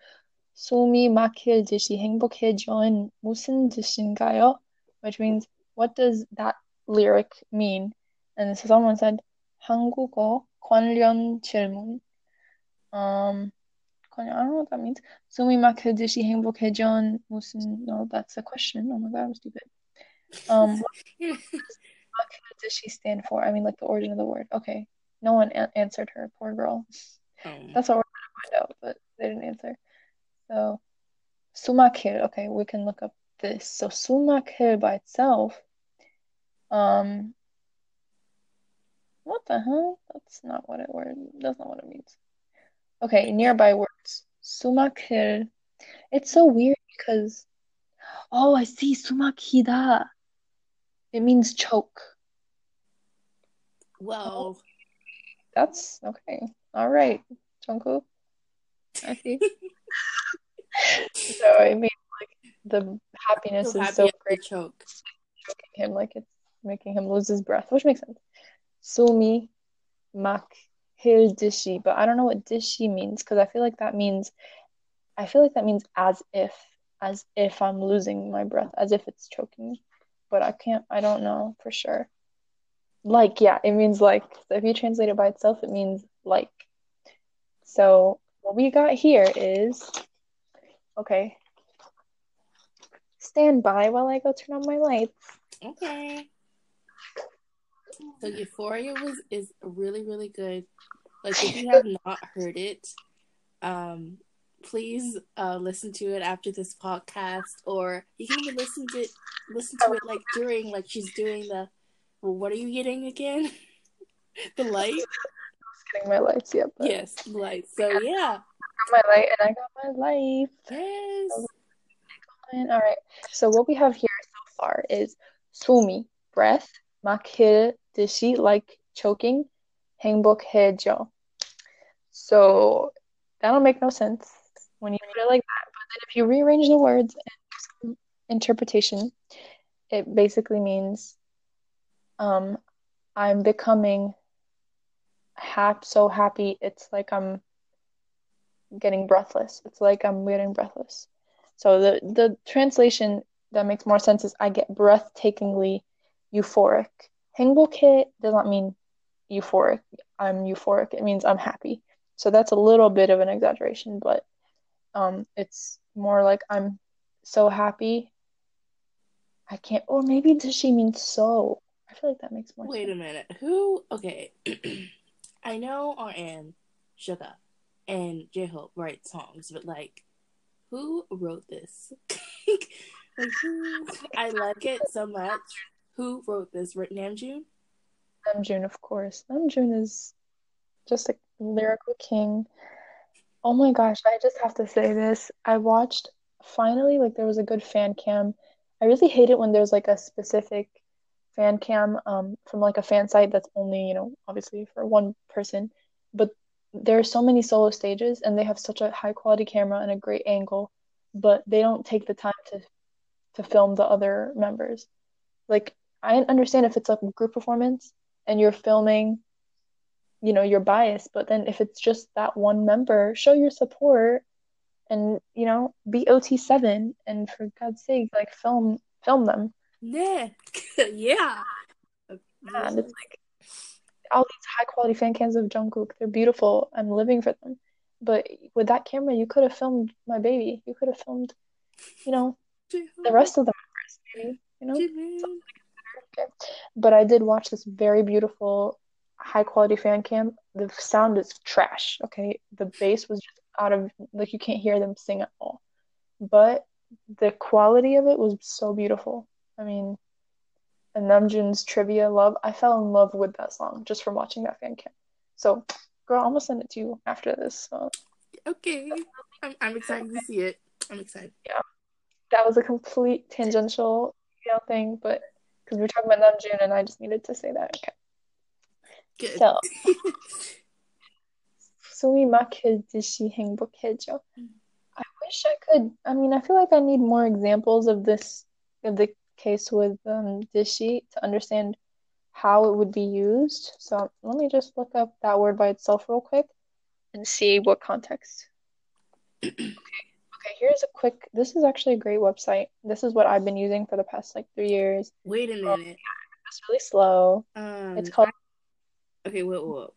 숨이 막힐 듯이 행복해져는 무슨 뜻인가요? Which means, what does that lyric mean? And so someone said, 한국어 관련 질문. Um, I don't know what that means. 숨이 막힐 듯이 행복해져는 무슨? No, that's a question. Oh my God, I'm stupid. Um, what does she stand for? I mean, like the origin of the word. Okay, no one a- answered her. Poor girl. um, That's what we're gonna find out, but they didn't answer. So, sumakil. Okay, we can look up this. So, sumakil by itself. Um, what the hell? That's not what it word. That's not what it means. Okay, nearby words. Sumakir. It's so weird because oh, I see sumakida. It means choke. well, oh. That's okay. All right, Jungkook. I see. [LAUGHS] So I mean, like the happiness so is so great, choke. choking him like it's making him lose his breath, which makes sense. Sumi mak hil dishi, but I don't know what dishi means because I feel like that means I feel like that means as if, as if I'm losing my breath, as if it's choking me. But I can't, I don't know for sure. Like, yeah, it means like. So if you translate it by itself, it means like. So what we got here is okay. Stand by while I go turn on my lights. Okay. So Euphoria was is really really good. Like if you [LAUGHS] have not heard it, um, please uh listen to it after this podcast, or you can even listen to listen to it like during like she's doing the. Well, what are you getting again? [LAUGHS] the light. Getting my lights, yeah, but Yes, the light. So yeah. I got my light and I got my life. Yes. All right. So what we have here so far is sumi, breath, makil, does she like choking, 행복 hejo. So that'll make no sense when you put it like that. But then if you rearrange the words and interpretation, it basically means um, I'm becoming hap- so happy. It's like I'm getting breathless. It's like I'm getting breathless. So the the translation that makes more sense is I get breathtakingly euphoric. 행복해 does not mean euphoric. I'm euphoric. It means I'm happy. So that's a little bit of an exaggeration, but um, it's more like I'm so happy. I can't. Or maybe does she mean so? I feel like that makes more. Wait sense. a minute. Who? Okay, [CLEARS THROAT] I know RM, Suga and J Hope write songs, but like, who wrote this? [LAUGHS] like, I like it so much who wrote this? Namjoon? Namjoon, of course. Namjoon is just a lyrical king. Oh my gosh, I just have to say this. I watched finally like there was a good fan cam. I really hate it when there's like a specific fan cam um from like a fan site that's only, you know, obviously for one person. But there are so many solo stages and they have such a high quality camera and a great angle, but they don't take the time to to film the other members. Like I understand if it's a group performance and you're filming, you know, your bias, but then if it's just that one member, show your support and you know, be OT7 and for God's sake, like film film them. Yeah. [LAUGHS] yeah. And it's like all these high quality fan cams of Jungkook, they're beautiful. I'm living for them. But with that camera, you could have filmed my baby. You could have filmed, you know, the rest of the members, maybe, you know. Okay. But I did watch this very beautiful, high quality fan cam. The sound is trash. Okay, the bass was just out of like you can't hear them sing at all. But the quality of it was so beautiful. I mean, and Namjoon's trivia love. I fell in love with that song just from watching that fan cam. So, girl, I'm gonna send it to you after this. So. Okay, I'm I'm excited to see it. I'm excited. Yeah, that was a complete tangential, you know, thing, but because we're talking about Namjoon, and I just needed to say that. Okay. Good. So, 소위 막힐듯이 행복해져. I wish I could. I mean, I feel like I need more examples of this, of the case with um, dishi to understand how it would be used. So let me just look up that word by itself real quick and see what context. okay. [CLEARS THROAT] Okay, here's a quick. This is actually a great website. This is what I've been using for the past like three years. Wait a minute. It's really slow. Um, It's called. Okay, whoa, whoa.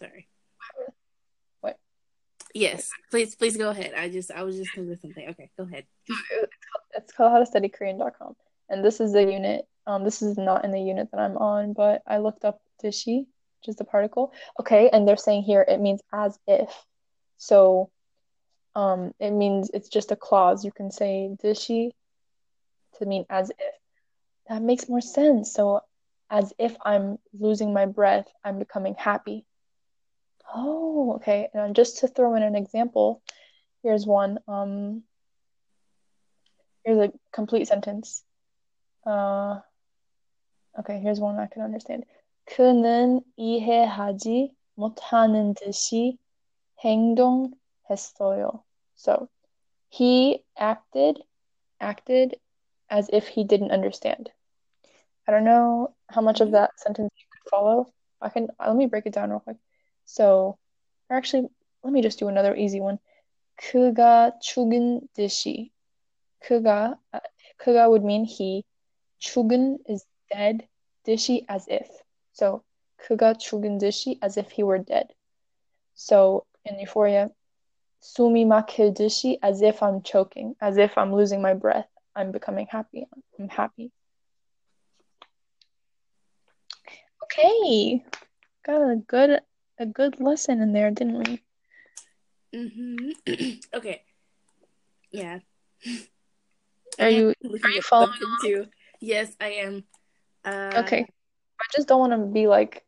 Sorry. What? Yes, please, please go ahead. I just, I was just thinking something. Okay, go ahead. [LAUGHS] It's called how to study Korean.com. And this is the unit. Um, this is not in the unit that I'm on, but I looked up Dishi, which is the particle. Okay, and they're saying here it means as if. So um it means it's just a clause. You can say Dishi to mean as if. That makes more sense. So as if I'm losing my breath, I'm becoming happy. Oh, okay. And just to throw in an example, here's one. Um, here's a complete sentence. Uh, okay, here's one I can understand. 그는 이해하지 못하는 듯이 행동 했어요. So, he acted acted as if he didn't understand. I don't know how much of that sentence you could follow. I can let me break it down real quick. So, or actually, let me just do another easy one. 그가 죽은 듯이. 그가 uh, 그가 would mean he. 죽은 is dead. 듯이 as if. So, 그가 죽은 듯이 as if he were dead. So, in Euphoria, Sumi makidishi, as if I'm choking, as if I'm losing my breath. I'm becoming happy. I'm happy. Okay. Got a good a good lesson in there, didn't we? Mhm. [CLEARS THROAT] okay. Yeah. [LAUGHS] Are you [LAUGHS] are you following too? Yes, I am. Uh, okay. I just don't want to be like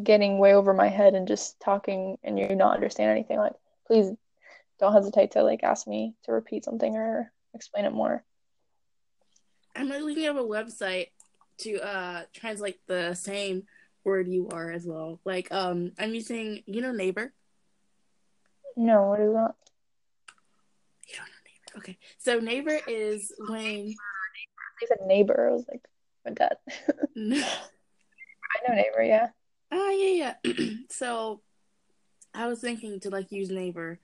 getting way over my head and just talking and you not understand anything like please don't hesitate to like ask me to repeat something or explain it more. I'm like looking up a website to uh translate the same word you are as well. Like um I'm using you know Naver. No, what is that? You don't know Naver. Okay. So Naver is when They said neighbor. I was like, my dad. [LAUGHS] [LAUGHS] I know Naver, yeah. Ah yeah yeah. [CLEARS THROAT] so I was thinking to like use Naver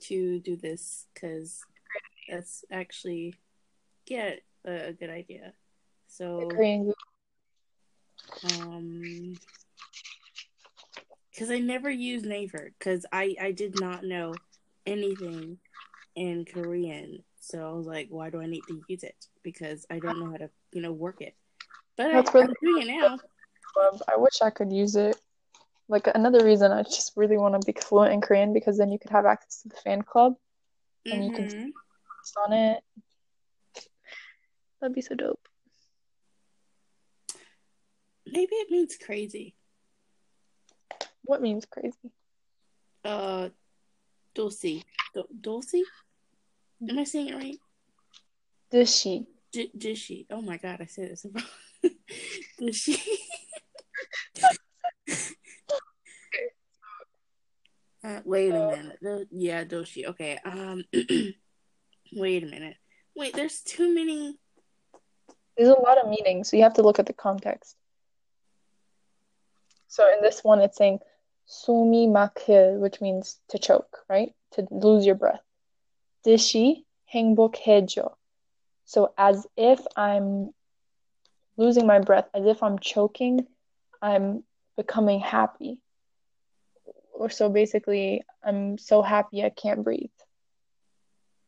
to do this because that's actually yeah a, a good idea. So um because I never used Naver because I I did not know anything in Korean, so I was like, why do I need to use it? Because I don't know how to you know work it. But That's really- I'm doing it now. I wish I could use it. Like another reason I just really want to be fluent in Korean because then you could have access to the fan club And you can- Mhm. post on it. That'd be so dope. Maybe it means crazy. What means crazy? Uh, Dulcie, Do- Dulcie. Am I saying it right? Dishy. D- Dishy. Oh my god, I said it so wrong. [LAUGHS] Dishy. [LAUGHS] Uh, wait a minute. The, yeah, Doshi. Okay. Um, [CLEARS THROAT] wait a minute. Wait, there's too many. There's a lot of meanings, so you have to look at the context. So in this one, it's saying sumi makhe, which means to choke, right? To lose your breath. Dishi hengbokhejo," So as if I'm losing my breath, as if I'm choking, I'm becoming happy. Or so basically, I'm so happy I can't breathe.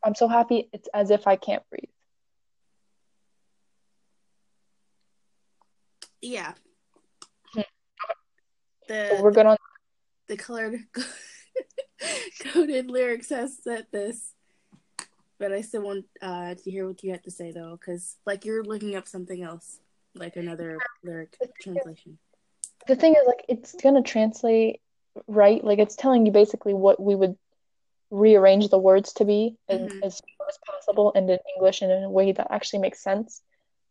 I'm so happy it's as if I can't breathe. Yeah. Hmm. The So we're good on the colored [LAUGHS] coded lyrics has said this, but I still want uh, to hear what you had to say though, because like you're looking up something else, like another lyric translation. the thing is like it's gonna translate right? Like it's telling you basically what we would rearrange the words to be mm-hmm. as, as possible and in English and in a way that actually makes sense.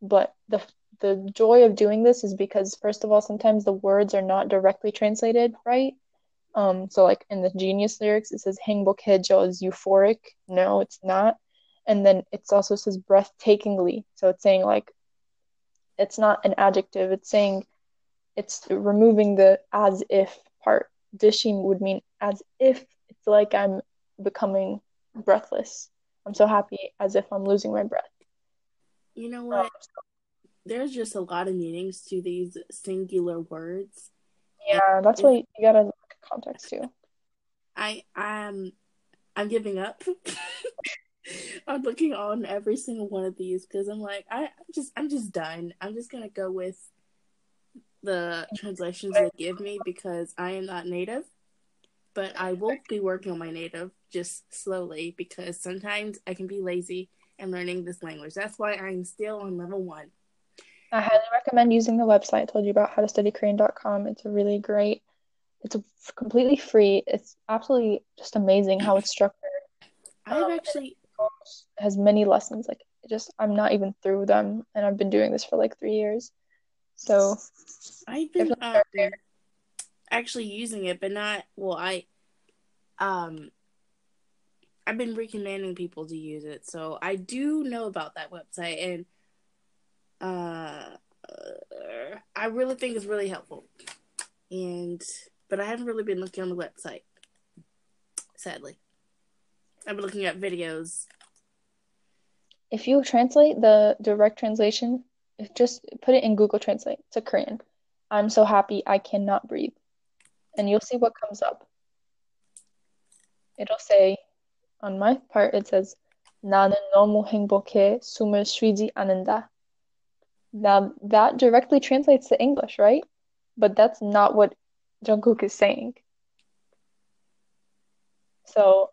But the the joy of doing this is because first of all, sometimes the words are not directly translated right. Um, so like in the Genius lyrics, it says "Hengbokejo" is euphoric. No, it's not. And then it also says breathtakingly. So it's saying like it's not an adjective. It's saying it's removing the as if part Dishing would mean as if it's like I'm becoming breathless. I'm so happy as if I'm losing my breath. You know Um, what? There's just a lot of meanings to these singular words. yeah, that's why you gotta look at context too. I I'm I'm giving up. [LAUGHS] I'm looking on every single one of these because I'm like I I'm just I'm just done. I'm just gonna go with the translations they give me because I am not native, but I will be working on my native just slowly because sometimes I can be lazy and learning this language. That's why I'm still on level one. I highly recommend using the website I told you about, howtostudykorean.com. It's a really great, it's a, completely free. It's absolutely just amazing how it's structured. I've Um, actually has many lessons. Like, just, I'm not even through them, and I've been doing this for like three years. So, I've been um, actually using it, but not well. I um I've been recommending people to use it, so I do know about that website, and uh, I really think it's really helpful. And but I haven't really been looking on the website. Sadly, I've been looking at videos. if you translate the direct translation, just put it in Google Translate to Korean. I'm so happy I cannot breathe. And you'll see what comes up. It'll say, on my part, it says, 나는 너무 행복해 숨을 쉬지 않는다. Now, that directly translates to English, right? But that's not what Jungkook is saying. So,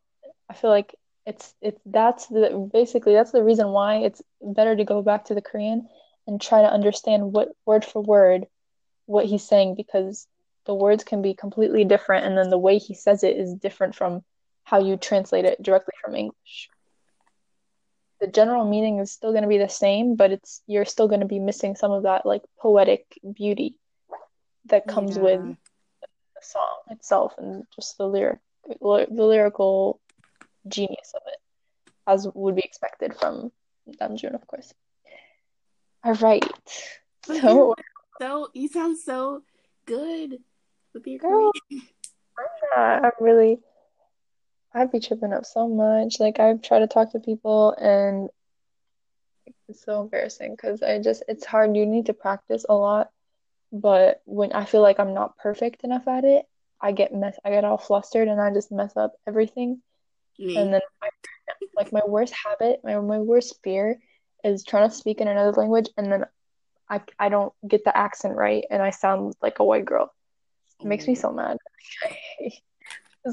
I feel like it's it's that's the basically that's the reason why it's better to go back to the Korean and try to understand what word for word what he's saying because the words can be completely different and then the way he says it is different from how you translate it directly from English. The general meaning is still going to be the same, but it's you're still going to be missing some of that like poetic beauty that comes with the song itself and just the lyric the lyrical genius of it, as would be expected from Namjoon, of course. All right. So, So you sound so good with your Girl. Yeah, I'm really, I'd be tripping up so much. Like, I've tried to talk to people, and it's so embarrassing because I just, it's hard. You need to practice a lot. But when I feel like I'm not perfect enough at it, I get mess, I get all flustered and I just mess up everything. And then I, like my worst habit, my my worst fear is trying to speak in another language and then I I don't get the accent right and I sound like a white girl. It makes me so mad. [LAUGHS]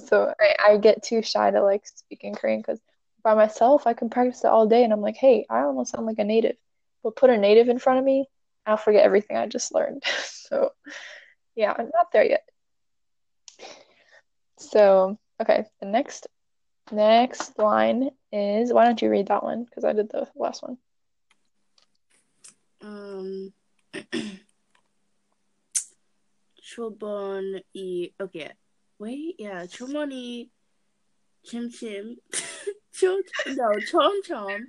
So I, I get too shy to like speak in Korean because by myself I can practice it all day and I'm like, hey, I almost sound like a native. But put a native in front of me, I'll forget everything I just learned. [LAUGHS] So yeah, I'm not there yet. So okay, the next Next line is why don't you read that one? Because I did the last one. Um, [CLEARS THROAT] Chobon i okay. Wait, yeah, Chobon i Chim Chim. [LAUGHS] Chom no Chom Chom.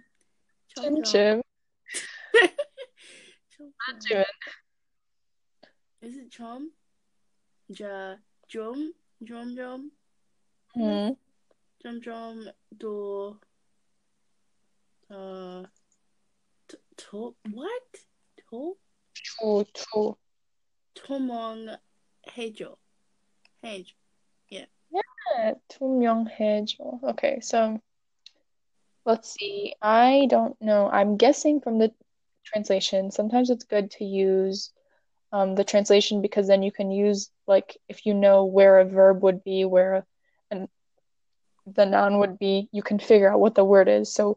Chim Chim. Chom [LAUGHS] Is it Chom? Ja Jom Jom Jom. Hmm. Jom Jom do. Uh. To- what? To? To, to. Tomong Hejo. Hejo. Yeah. Yeah, Tomyong Hejo. Okay, so let's see. I don't know. I'm guessing from the translation, sometimes it's good to use um, the translation because then you can use like if you know where a verb would be where a, an, the noun would be you can figure out what the word is so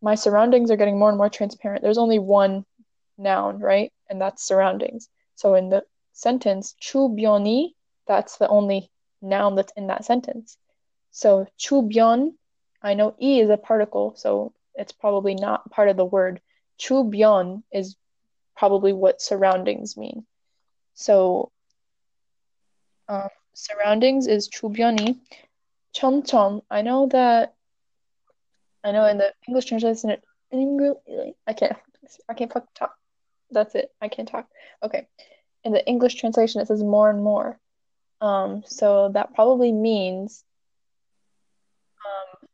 my surroundings are getting more and more transparent. There's only one noun, right? And that's surroundings. So in the sentence, chubioni, that's the only noun that's in that sentence. So chubion, I know e is a particle, so it's probably not part of the word. Chubion is probably what surroundings mean. So um, surroundings is chubioni. Chom chom, I know that I know in the English translation, it, I can't. I can't fucking talk. That's it. I can't talk. Okay. In the English translation, it says more and more. Um, so that probably means. Um,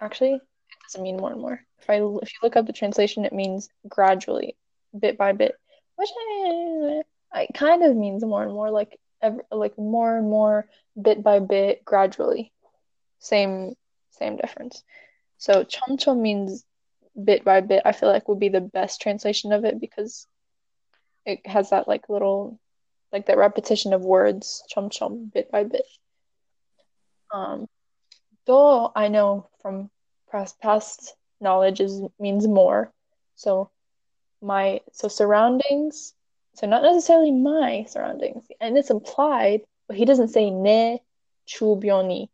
actually, it doesn't mean more and more. If I if you look up the translation, it means gradually, bit by bit, which I, kind of means more and more, like ever, like more and more, bit by bit, gradually. Same same difference. So chomcho means bit by bit. I feel like would be the best translation of it because it has that like little like that repetition of words chom chom bit by bit. Um, do I know from past past knowledge is means more. So my so surroundings so not necessarily my surroundings and it's implied but he doesn't say ne chubioni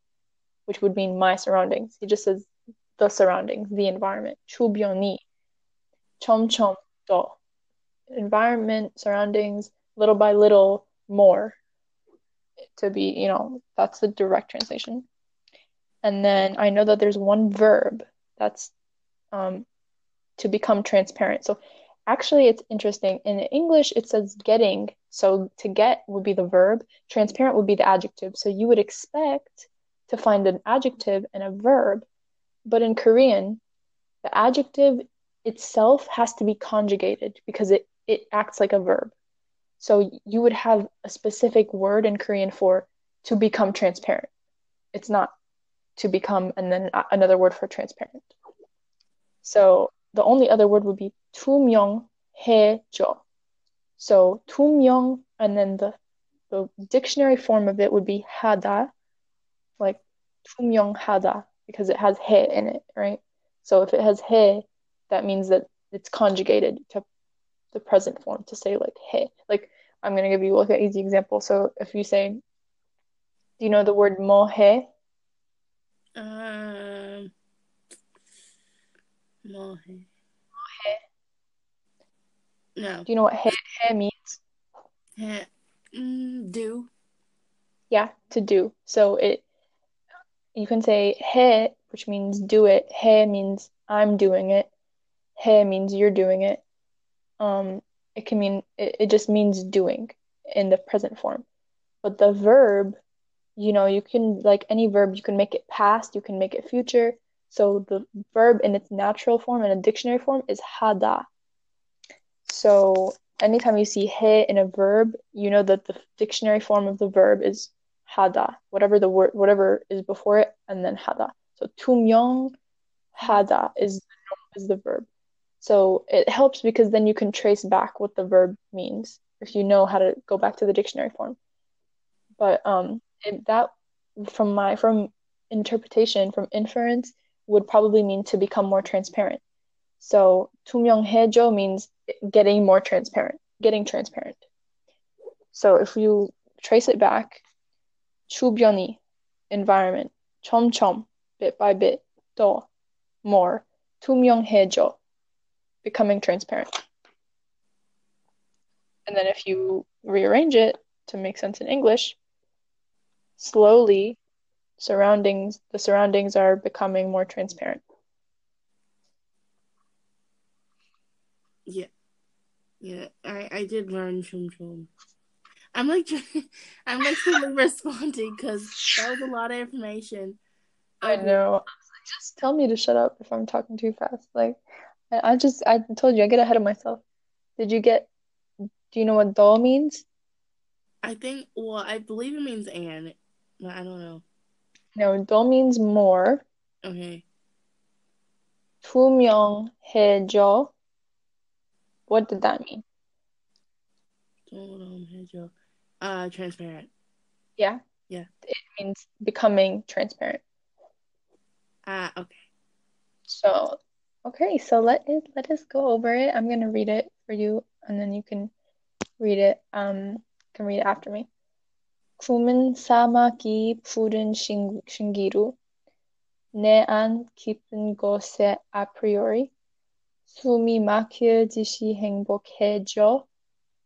which would mean my surroundings he just says the surroundings, the environment. chubioni, chom chom do. Environment, surroundings, little by little, more. To be, you know, that's the direct translation. And then I know that there's one verb that's um, to become transparent. So actually, it's interesting. In English, it says getting. So to get would be the verb, transparent would be the adjective. So you would expect to find an adjective and a verb but in Korean, the adjective itself has to be conjugated because it, it acts like a verb. So you would have a specific word in Korean for to become transparent. It's not to become and then a- another word for transparent. So the only other word would be 투명해져. So 투명 and then the the dictionary form of it would be 하다, like 투명하다 because it has he in it, right? So if it has he, that means that it's conjugated to the present form to say like he. Like I'm gonna give you like an easy example. So if you say, do you know the word mohe? Um, mohe. Mohe. No. Do you know what he, he means? He, mm, do. Yeah, to do. So it you can say he, which means do it. He means I'm doing it. He means you're doing it. Um, it can mean it, it just means doing in the present form. But the verb, you know, you can like any verb, you can make it past, you can make it future. So the verb in its natural form in a dictionary form is hada. So anytime you see he in a verb, you know that the dictionary form of the verb is hada, whatever the word, whatever is before it, and then hada. So tumyong hada is is the verb. So it helps because then you can trace back what the verb means if you know how to go back to the dictionary form. But um, it, that from my from interpretation from inference would probably mean to become more transparent. So tumyong hejo means getting more transparent, getting transparent. So if you trace it back Chubyoni environment, Chom Chom, Bit by Bit, Do, More, Tumyonghaejo, becoming transparent. And then if you rearrange it to make sense in English, slowly surroundings the surroundings are becoming more transparent. Yeah. Yeah, I, I did learn Chum Chum. I'm like [LAUGHS] I'm like slowly responding because that was a lot of information. I know. Just tell me to shut up if I'm talking too fast. Like I, I just I told you I get ahead of myself. Did you get do you know what do means? I think well, I believe it means and, but I don't know. No, do means more. Okay. 투명해져. What did that mean? Uh, transparent. Yeah. Yeah. It means becoming transparent. Ah, okay. So, okay, so let it let us go over it. I'm gonna read it for you, and then you can read it. Um, can read it after me. 푸른 사막이 푸른 신, 신기루 내안 깊은 곳에 아프리오리 숨이 막혀지시 행복해져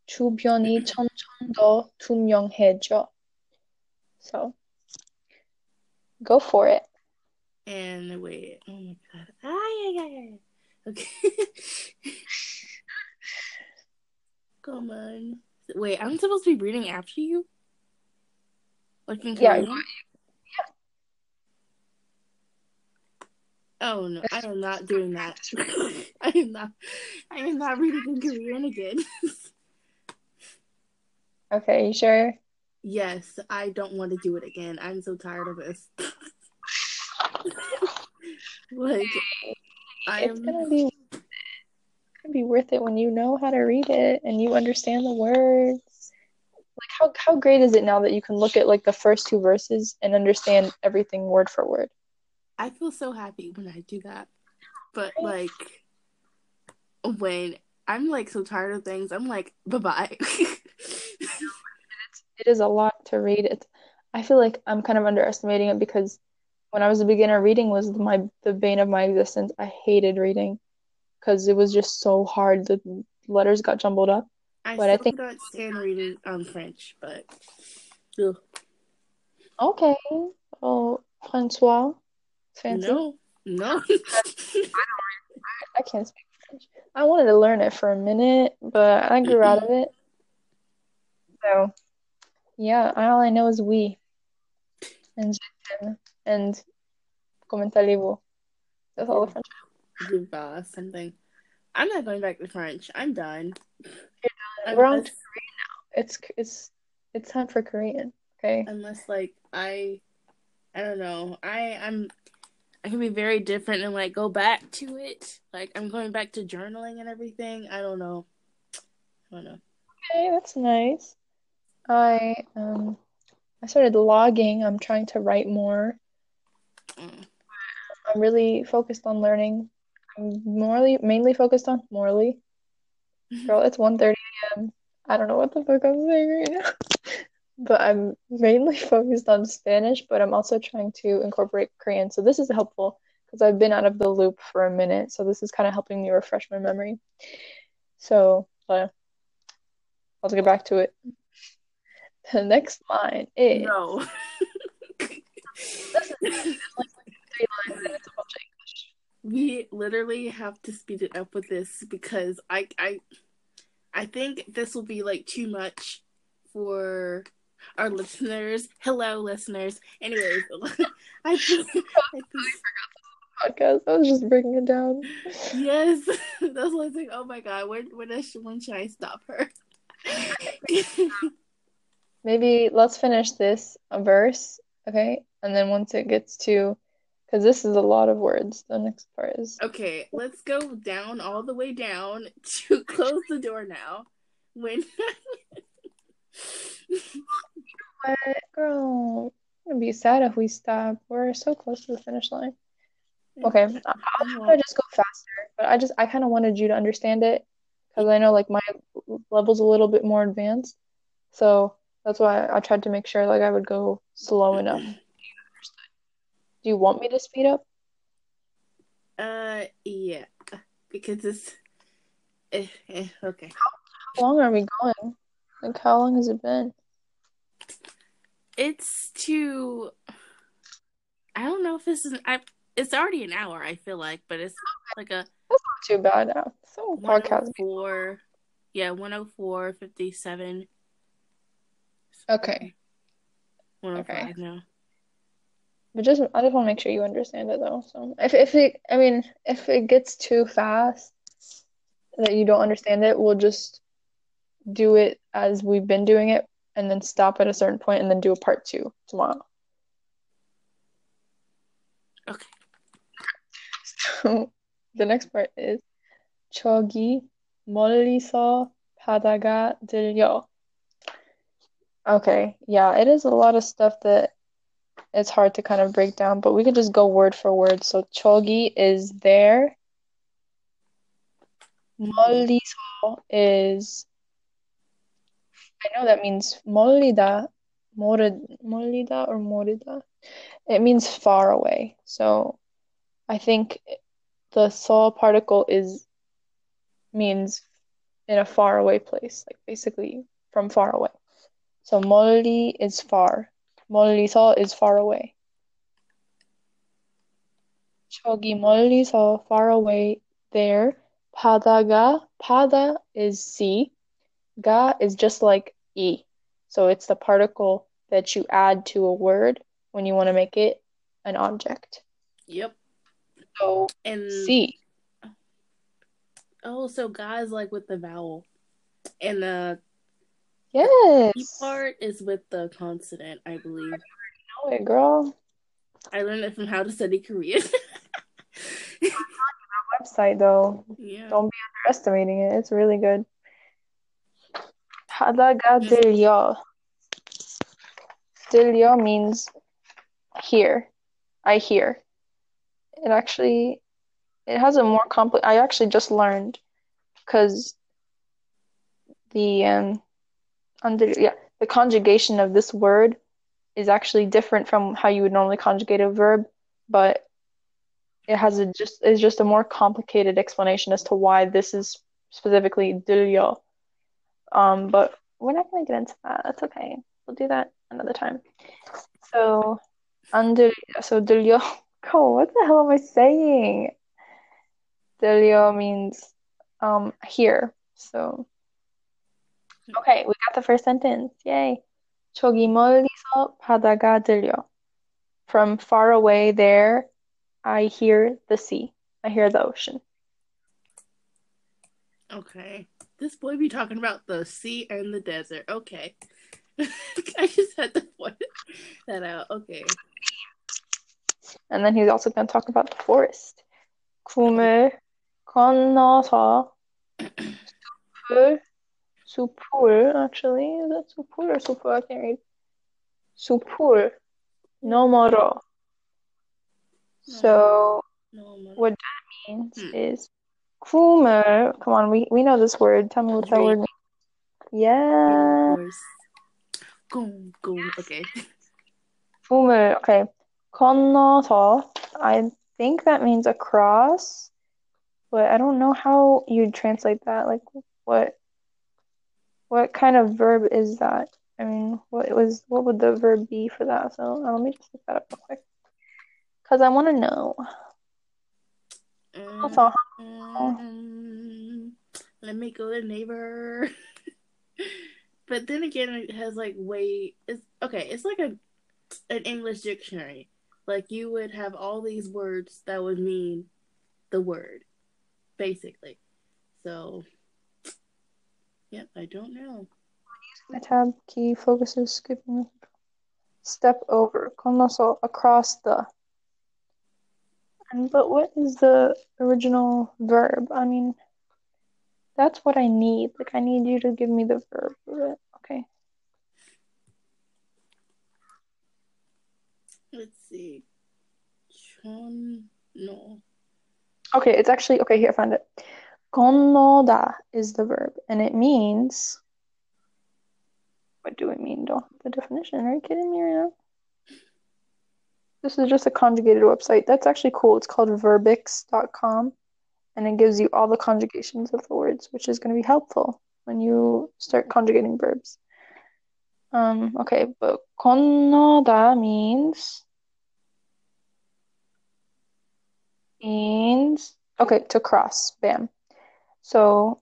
주변이 점점 더 투명해져. So, go for it. And wait, oh my god. Ah, yeah, yeah, yeah. Okay. [LAUGHS] Come on. Wait, I'm supposed to be reading after you? Like in Yeah, Korean? Oh no, I am not doing that. [LAUGHS] I am not. I am not reading in Korean again. [LAUGHS] Okay, you sure? yes, I don't want to do it again. I'm so tired of this. [LAUGHS] like, I It's am. gonna be gonna be worth it when you know how to read it and you understand the words. Like how how great is it now that you can look at like the first two verses and understand everything word for word? I feel so happy when I do that. But like when I'm like so tired of things, I'm like, bye bye. [LAUGHS] It is a lot to read. It I feel like I'm kind of underestimating it because when I was a beginner, reading was my the bane of my existence. I hated reading because it was just so hard. The letters got jumbled up. I But I think- don't stand reading um French, but ugh. Okay. Oh, Francois. Fancy. no, no. [LAUGHS] I can't speak French. I wanted to learn it for a minute, but I grew out of it. So, yeah, all I know is we and and comment allez-vous. That's all the French. Goodbye, something. I'm not going back to French. I'm done. We're on Korean now. It's it's it's time for Korean. Okay. unless like I, I don't know. I I'm. I can be very different and like go back to it. Like I'm going back to journaling and everything. I don't know. I don't know. Okay, that's nice. I um I started logging. I'm trying to write more. Mm. I'm really focused on learning. I'm morally mainly focused on morally. Girl, it's 1:30 a.m. I don't know what the fuck I'm saying right now. [LAUGHS] But I'm mainly [LAUGHS] focused on Spanish, but I'm also trying to incorporate Korean. So this is helpful because I've been out of the loop for a minute. So this is kind of helping me refresh my memory. So uh, I'll get back to it. [LAUGHS] The next line is No. three lines and it's a bunch of English. we literally have to speed it up with this because I I I think this will be like too much for our listeners. Hello, listeners. Anyways, [LAUGHS] I think, I think [LAUGHS] podcast. I was just breaking it down. yes, that's why I was like, oh my god, when when is, when should I stop her? Maybe let's finish this verse, okay? And then once it gets to, because this is a lot of words, the next part is. okay, let's go down all the way down to [LAUGHS] close the door now. When What? [LAUGHS] Girl, I'm gonna be sad if we stop. We're so close to the finish line. Okay, I'll try to just go faster, but I just, I kind of wanted you to understand it because I know like my level's a little bit more advanced. So that's why I tried to make sure like I would go slow enough. Do you want me to speed up? Uh, yeah, because it's eh, eh, okay. How long are we going? Like, how long has it been? it's to. I don't know if this is. I. It's already an hour. I feel like, but it's like a That's not too bad. So podcast. 104. Yeah, 104, 57. Okay. 105 now. But just I just want to make sure you understand it though. So if if it I mean if it gets too fast that you don't understand it, we'll just do it as we've been doing it and then stop at a certain point and then do a part two tomorrow. Okay. So the next part is 저기 멀리서 바다가 들려. Okay. Yeah, it is a lot of stuff that it's hard to kind of break down, but we could just go word for word. So chogi is there. Moliso is I know that means molida, morid, molida or morida. It means far away. So I think the soul particle is means in a far away place, like basically from far away. So 멀리 is far. 멀리서 is far away. 저기 멀리서 far away there. 바다가 바다 is sea. 가 is just like e. So it's the particle that you add to a word when you want to make it an object. Yep. So And sea. oh, so guys like with the vowel, and the Yes. The part is with the consonant, I believe. I know it, girl. I learned it from How to Study Korean. [LAUGHS] website though. Yeah. Don't be underestimating it. It's really good. Halaga Dilyo means here. I hear. It actually it has a more complex I actually just learned because the um under yeah the conjugation of this word is actually different from how you would normally conjugate a verb but it has a just is just a more complicated explanation as to why this is specifically dulyo um but we're not going to get into that. That's okay. We'll do that another time. So under so dulyo cool [LAUGHS] what the hell am i saying? Dulyo means um here. So okay, we got the first sentence. Yay. 저기 멀리서 바다가 들려. From far away there, I hear the sea. I hear the ocean. Okay. This boy be talking about the sea and the desert. Okay. [LAUGHS] I just had to point that out. Okay. And then he's also going to talk about the forest. 꿈을 건너서 숲을, Supur, actually. Is that Supur or Supur? I can't read. Supur. Nomoro. So, what that means hmm. is Kumer. Come on, we, we know this word. Tell me what that word means. Yeah. Kum, kum. Okay. [LAUGHS] Kumer. Okay. Konoto. I think that means across, but I don't know how you'd translate that. Like, what what kind of verb is that? I mean, what was, what would the verb be for that? So uh, let me just look that up real quick, because I want to know. Also, Um, let me go to Naver. [LAUGHS] but then again, it has like way. It's okay. It's like a an English dictionary. Like you would have all these words that would mean the word, basically. So, Yep, I don't know. The tab key focuses skipping step over conoso across the. And, but what is the original verb? I mean, that's what I need. Like, I need you to give me the verb. Okay. Let's see. Chon no. Okay, it's actually okay. Here, I found it. Konnoda is the verb, and it means. What do it mean? Don't have the definition. Are you kidding me right now? This is just a conjugated website. That's actually cool. It's called verbix.com, and it gives you all the conjugations of the words, which is going to be helpful when you start conjugating verbs. Um, okay, but konnoda means means okay to cross. Bam. So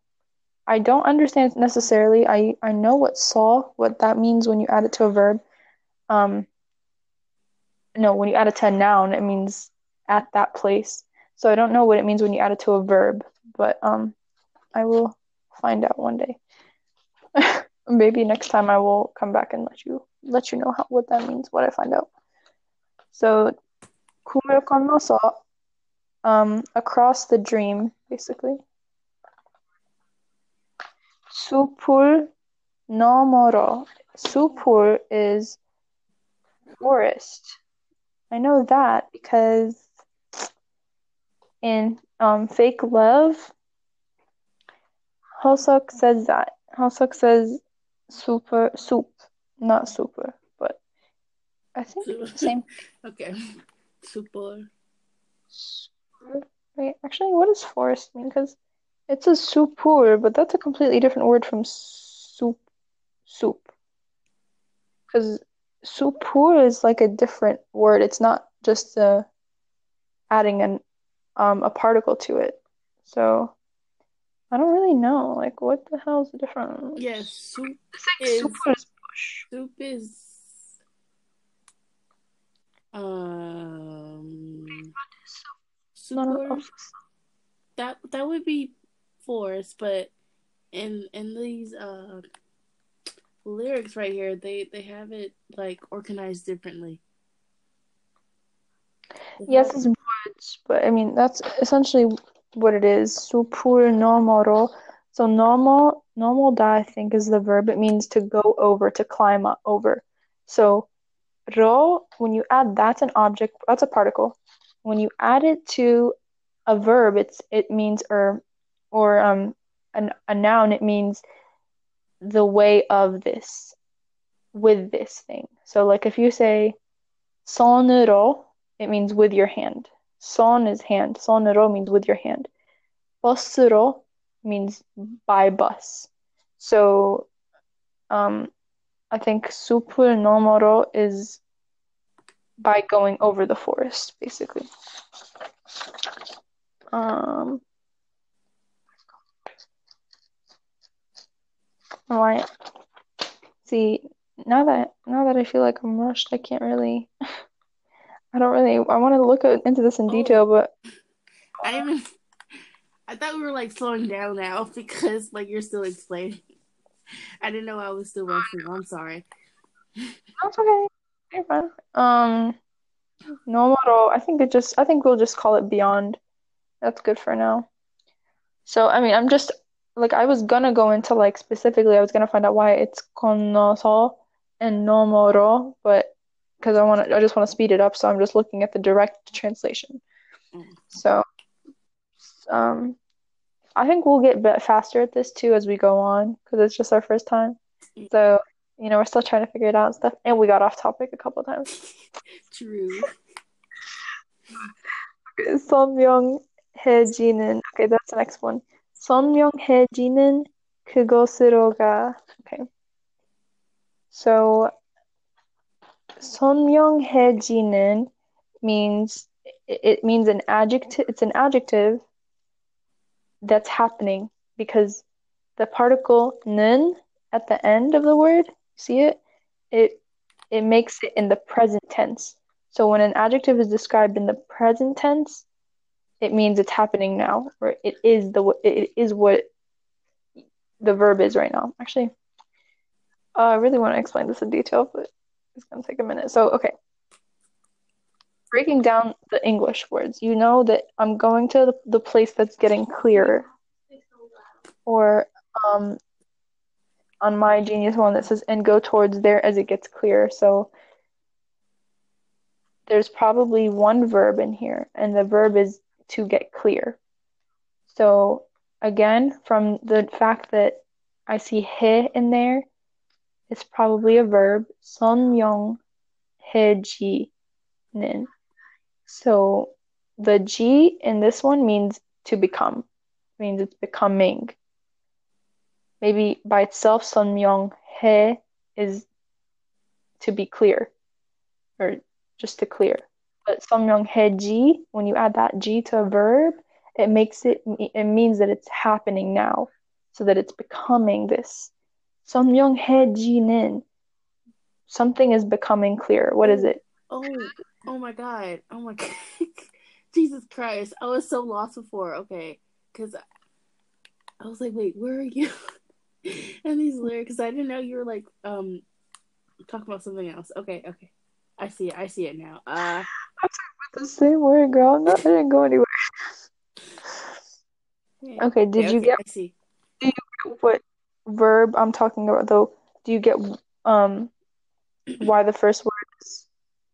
I don't understand necessarily. I, I know what saw, what that means when you add it to a verb. Um, no, when you add it to a noun, it means at that place. So I don't know what it means when you add it to a verb, but um, I will find out one day. [LAUGHS] Maybe next time I will come back and let you let you know how, what that means, what I find out. So, um, across the dream, basically. Supur Nomoro. Supur is forest. I know that because in um, Fake Love, Hoseok says that. Hoseok says super, soup, not super, but I think it's the same. [LAUGHS] okay. Super. Wait, actually, what does forest mean? Because it a supur, but that's a completely different word from soup. Soup. Because supur is like a different word. It's not just uh, adding an um a particle to it. So I don't really know. Like, what the hell is the difference? Yes, soup I is- think supur is bush. soup is um No, no, super that that would be forest, but in in these uh lyrics right here, they they have it like organized differently. Yes, it's words, but I mean that's essentially what it is. Supur normoro. So normal, normal da I think is the verb. It means to go over, to climb up, over. So ro, when you add that's an object, that's a particle. When you add it to a verb, it's it means or or um, an, a noun, it means the way of this, with this thing. So, like if you say sonuro, it means with your hand. Son is hand. Sonuro means with your hand. Busuro means by bus. So, um, I think super nomoro is by going over the forest, basically. Um, why? See, now that now that I feel like I'm rushed, I can't really. [LAUGHS] I don't really. I want to look into this in Oh. detail, but I even I thought we were like slowing down now [LAUGHS] because like you're still explaining. I didn't know I was still rushing. I'm sorry. That's okay. You're fine. Um, Nomoro, I think it just, I think we'll just call it Beyond. That's good for now. So, I mean, I'm just, like I was gonna go into like specifically I was gonna find out why it's conoso and nomoro, but because I want to, I just want to speed it up, so I'm just looking at the direct translation. Mm-hmm. So, um, I think we'll get bit faster at this too as we go on because it's just our first time. Mm. So you know we're still trying to figure it out and stuff, and we got off topic a couple times. [LAUGHS] True. Song Byung Hye Okay, that's the next one. Son Kugosiroga. Okay. So Son means it means an adjective it's an adjective that's happening because the particle nun at the end of the word, see it? It it makes it in the present tense. So when an adjective is described in the present tense, it means it's happening now, or it is the it is what the verb is right now. Actually, uh, I really want to explain this in detail, but it's gonna take a minute. So, okay. Breaking down the English words, you know that I'm going to the, the place that's getting clearer. Or um on my genius one that says and go towards there as it gets clearer. So there's probably one verb in here, and the verb is to get clear. So again, from the fact that I see he in there, it's probably a verb. Son yong nin. So the G in this one means to become, it means it's becoming. Maybe by itself, son yong he is to be clear, or just to clear. But samyanghaeji, when you add that ji to a verb, it makes it it means that it's happening now, so that it's becoming this. Samyanghaejinin. Something is becoming clear. What is it? Oh, oh my god. Oh my god. [LAUGHS] Jesus Christ. I was so lost before. Okay. Cuz I was like, "Wait, where are you?" [LAUGHS] and these lyrics I didn't know you were like um talking about something else. Okay, okay. I see it. I see it now. Uh, The same word, girl. I'm not, I didn't go anywhere. okay, Okay, did okay, you okay, get I see. what verb I'm talking about though? Do you get um why the first word is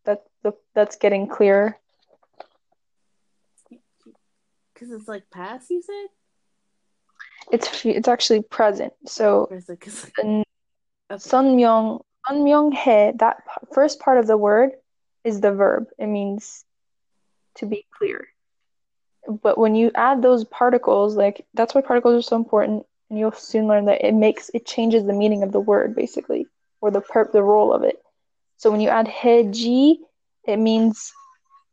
that the that's getting clearer? Because it's like past, you said? It's it's actually present. So Or is it 'cause- the [LAUGHS] okay. 선명 an that first part of the word is the verb. It means to be clear. But when you add those particles, like that's why particles are so important, and you'll soon learn that it makes it changes the meaning of the word basically, or the perp the role of it. So when you add he ji, it means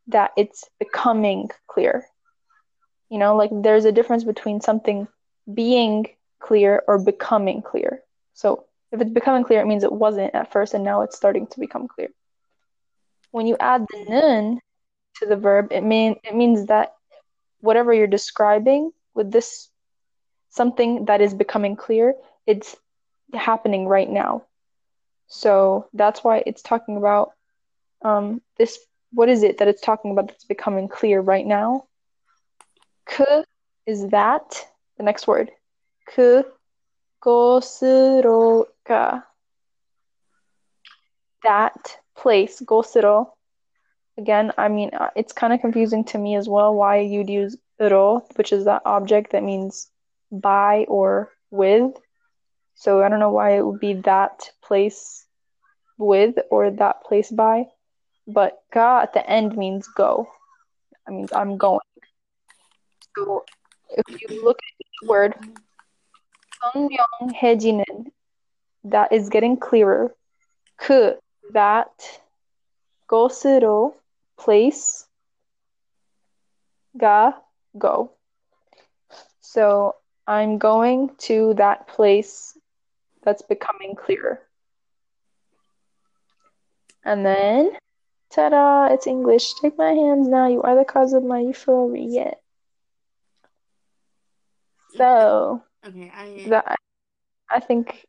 that it's becoming clear. You know, like there's a difference between something being clear or becoming clear. So if it's becoming clear, it means it wasn't at first and now it's starting to become clear. When you add the nun to the verb, it mean it means that whatever you're describing with this something that is becoming clear, it's happening right now. So that's why it's talking about um this what is it that it's talking about that's becoming clear right now? 그 is that the next word. 그 Gosuroka. That place, Gosiro. Again, I mean, uh, it's kind of confusing to me as well why you'd use ro, which is that object that means by or with. So I don't know why it would be that place with or that place by. But ga at the end means go. I mean, I'm going. So if you look at the word, 선명해지는, that is getting clearer. 그, that, 곳으로, place, 가, go. So I'm going to that place that's becoming clearer. And then, ta-da, it's English. Take my hands now. You are the cause of my euphoria. So Okay, I that I think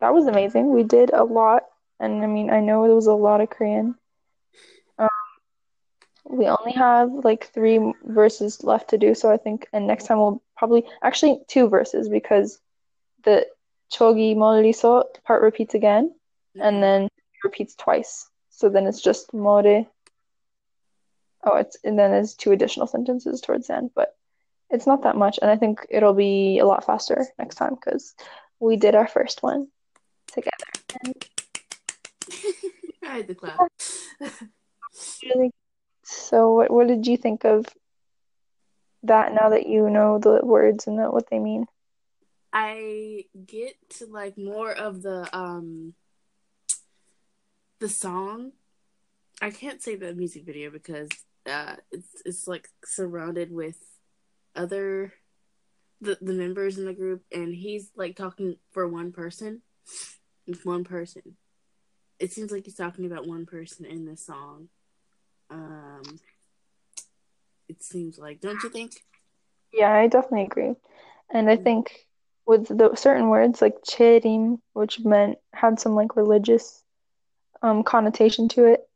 that was amazing. We did a lot, and I mean, I know it was a lot of Korean. Um, we only have like three verses left to do, so I think, and next time we'll probably actually two verses because the Chogi Moliso part repeats again, and mm-hmm. then repeats twice. So then it's just More. Oh, it's and then there's two additional sentences towards the end, but it's not that much, and I think it'll be a lot faster next time because we did our first one together. And [LAUGHS] I had to clap. so what what did you think of that now that you know the words and the, what they mean? I get to like more of the um the song. I can't say the music video because uh it's it's like surrounded with other the the members in the group and he's like talking for one person. It's one person. It seems like he's talking about one person in this song. Um it seems like, don't you think? Yeah, I definitely agree, and I think with the certain words like cherim, which meant had some like religious um connotation to it,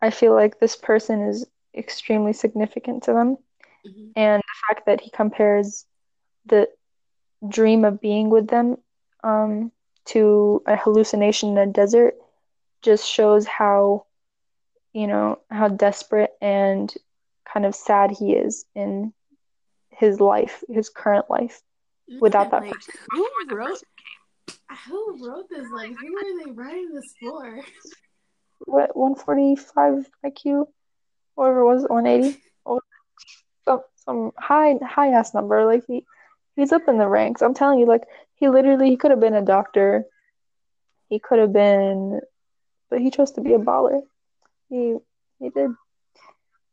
I feel like this person is extremely significant to them. Mhm. and the fact that he compares the dream of being with them um, to a hallucination in a desert just shows how you know how desperate and kind of sad he is in his life his current life without that like, person Who wrote who wrote this? Like who are they writing this for? what 145 IQ whatever it was 180 or [LAUGHS] some high high ass number like he he's up in the ranks I'm telling you like he literally he could have been a doctor he could have been but he chose to be a baller. He he did,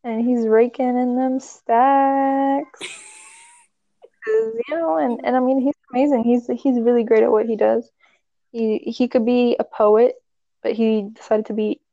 and he's raking in them stacks. [LAUGHS] you know, and and I mean, he's amazing. He's he's really great at what he does. He he could be a poet, but he decided to be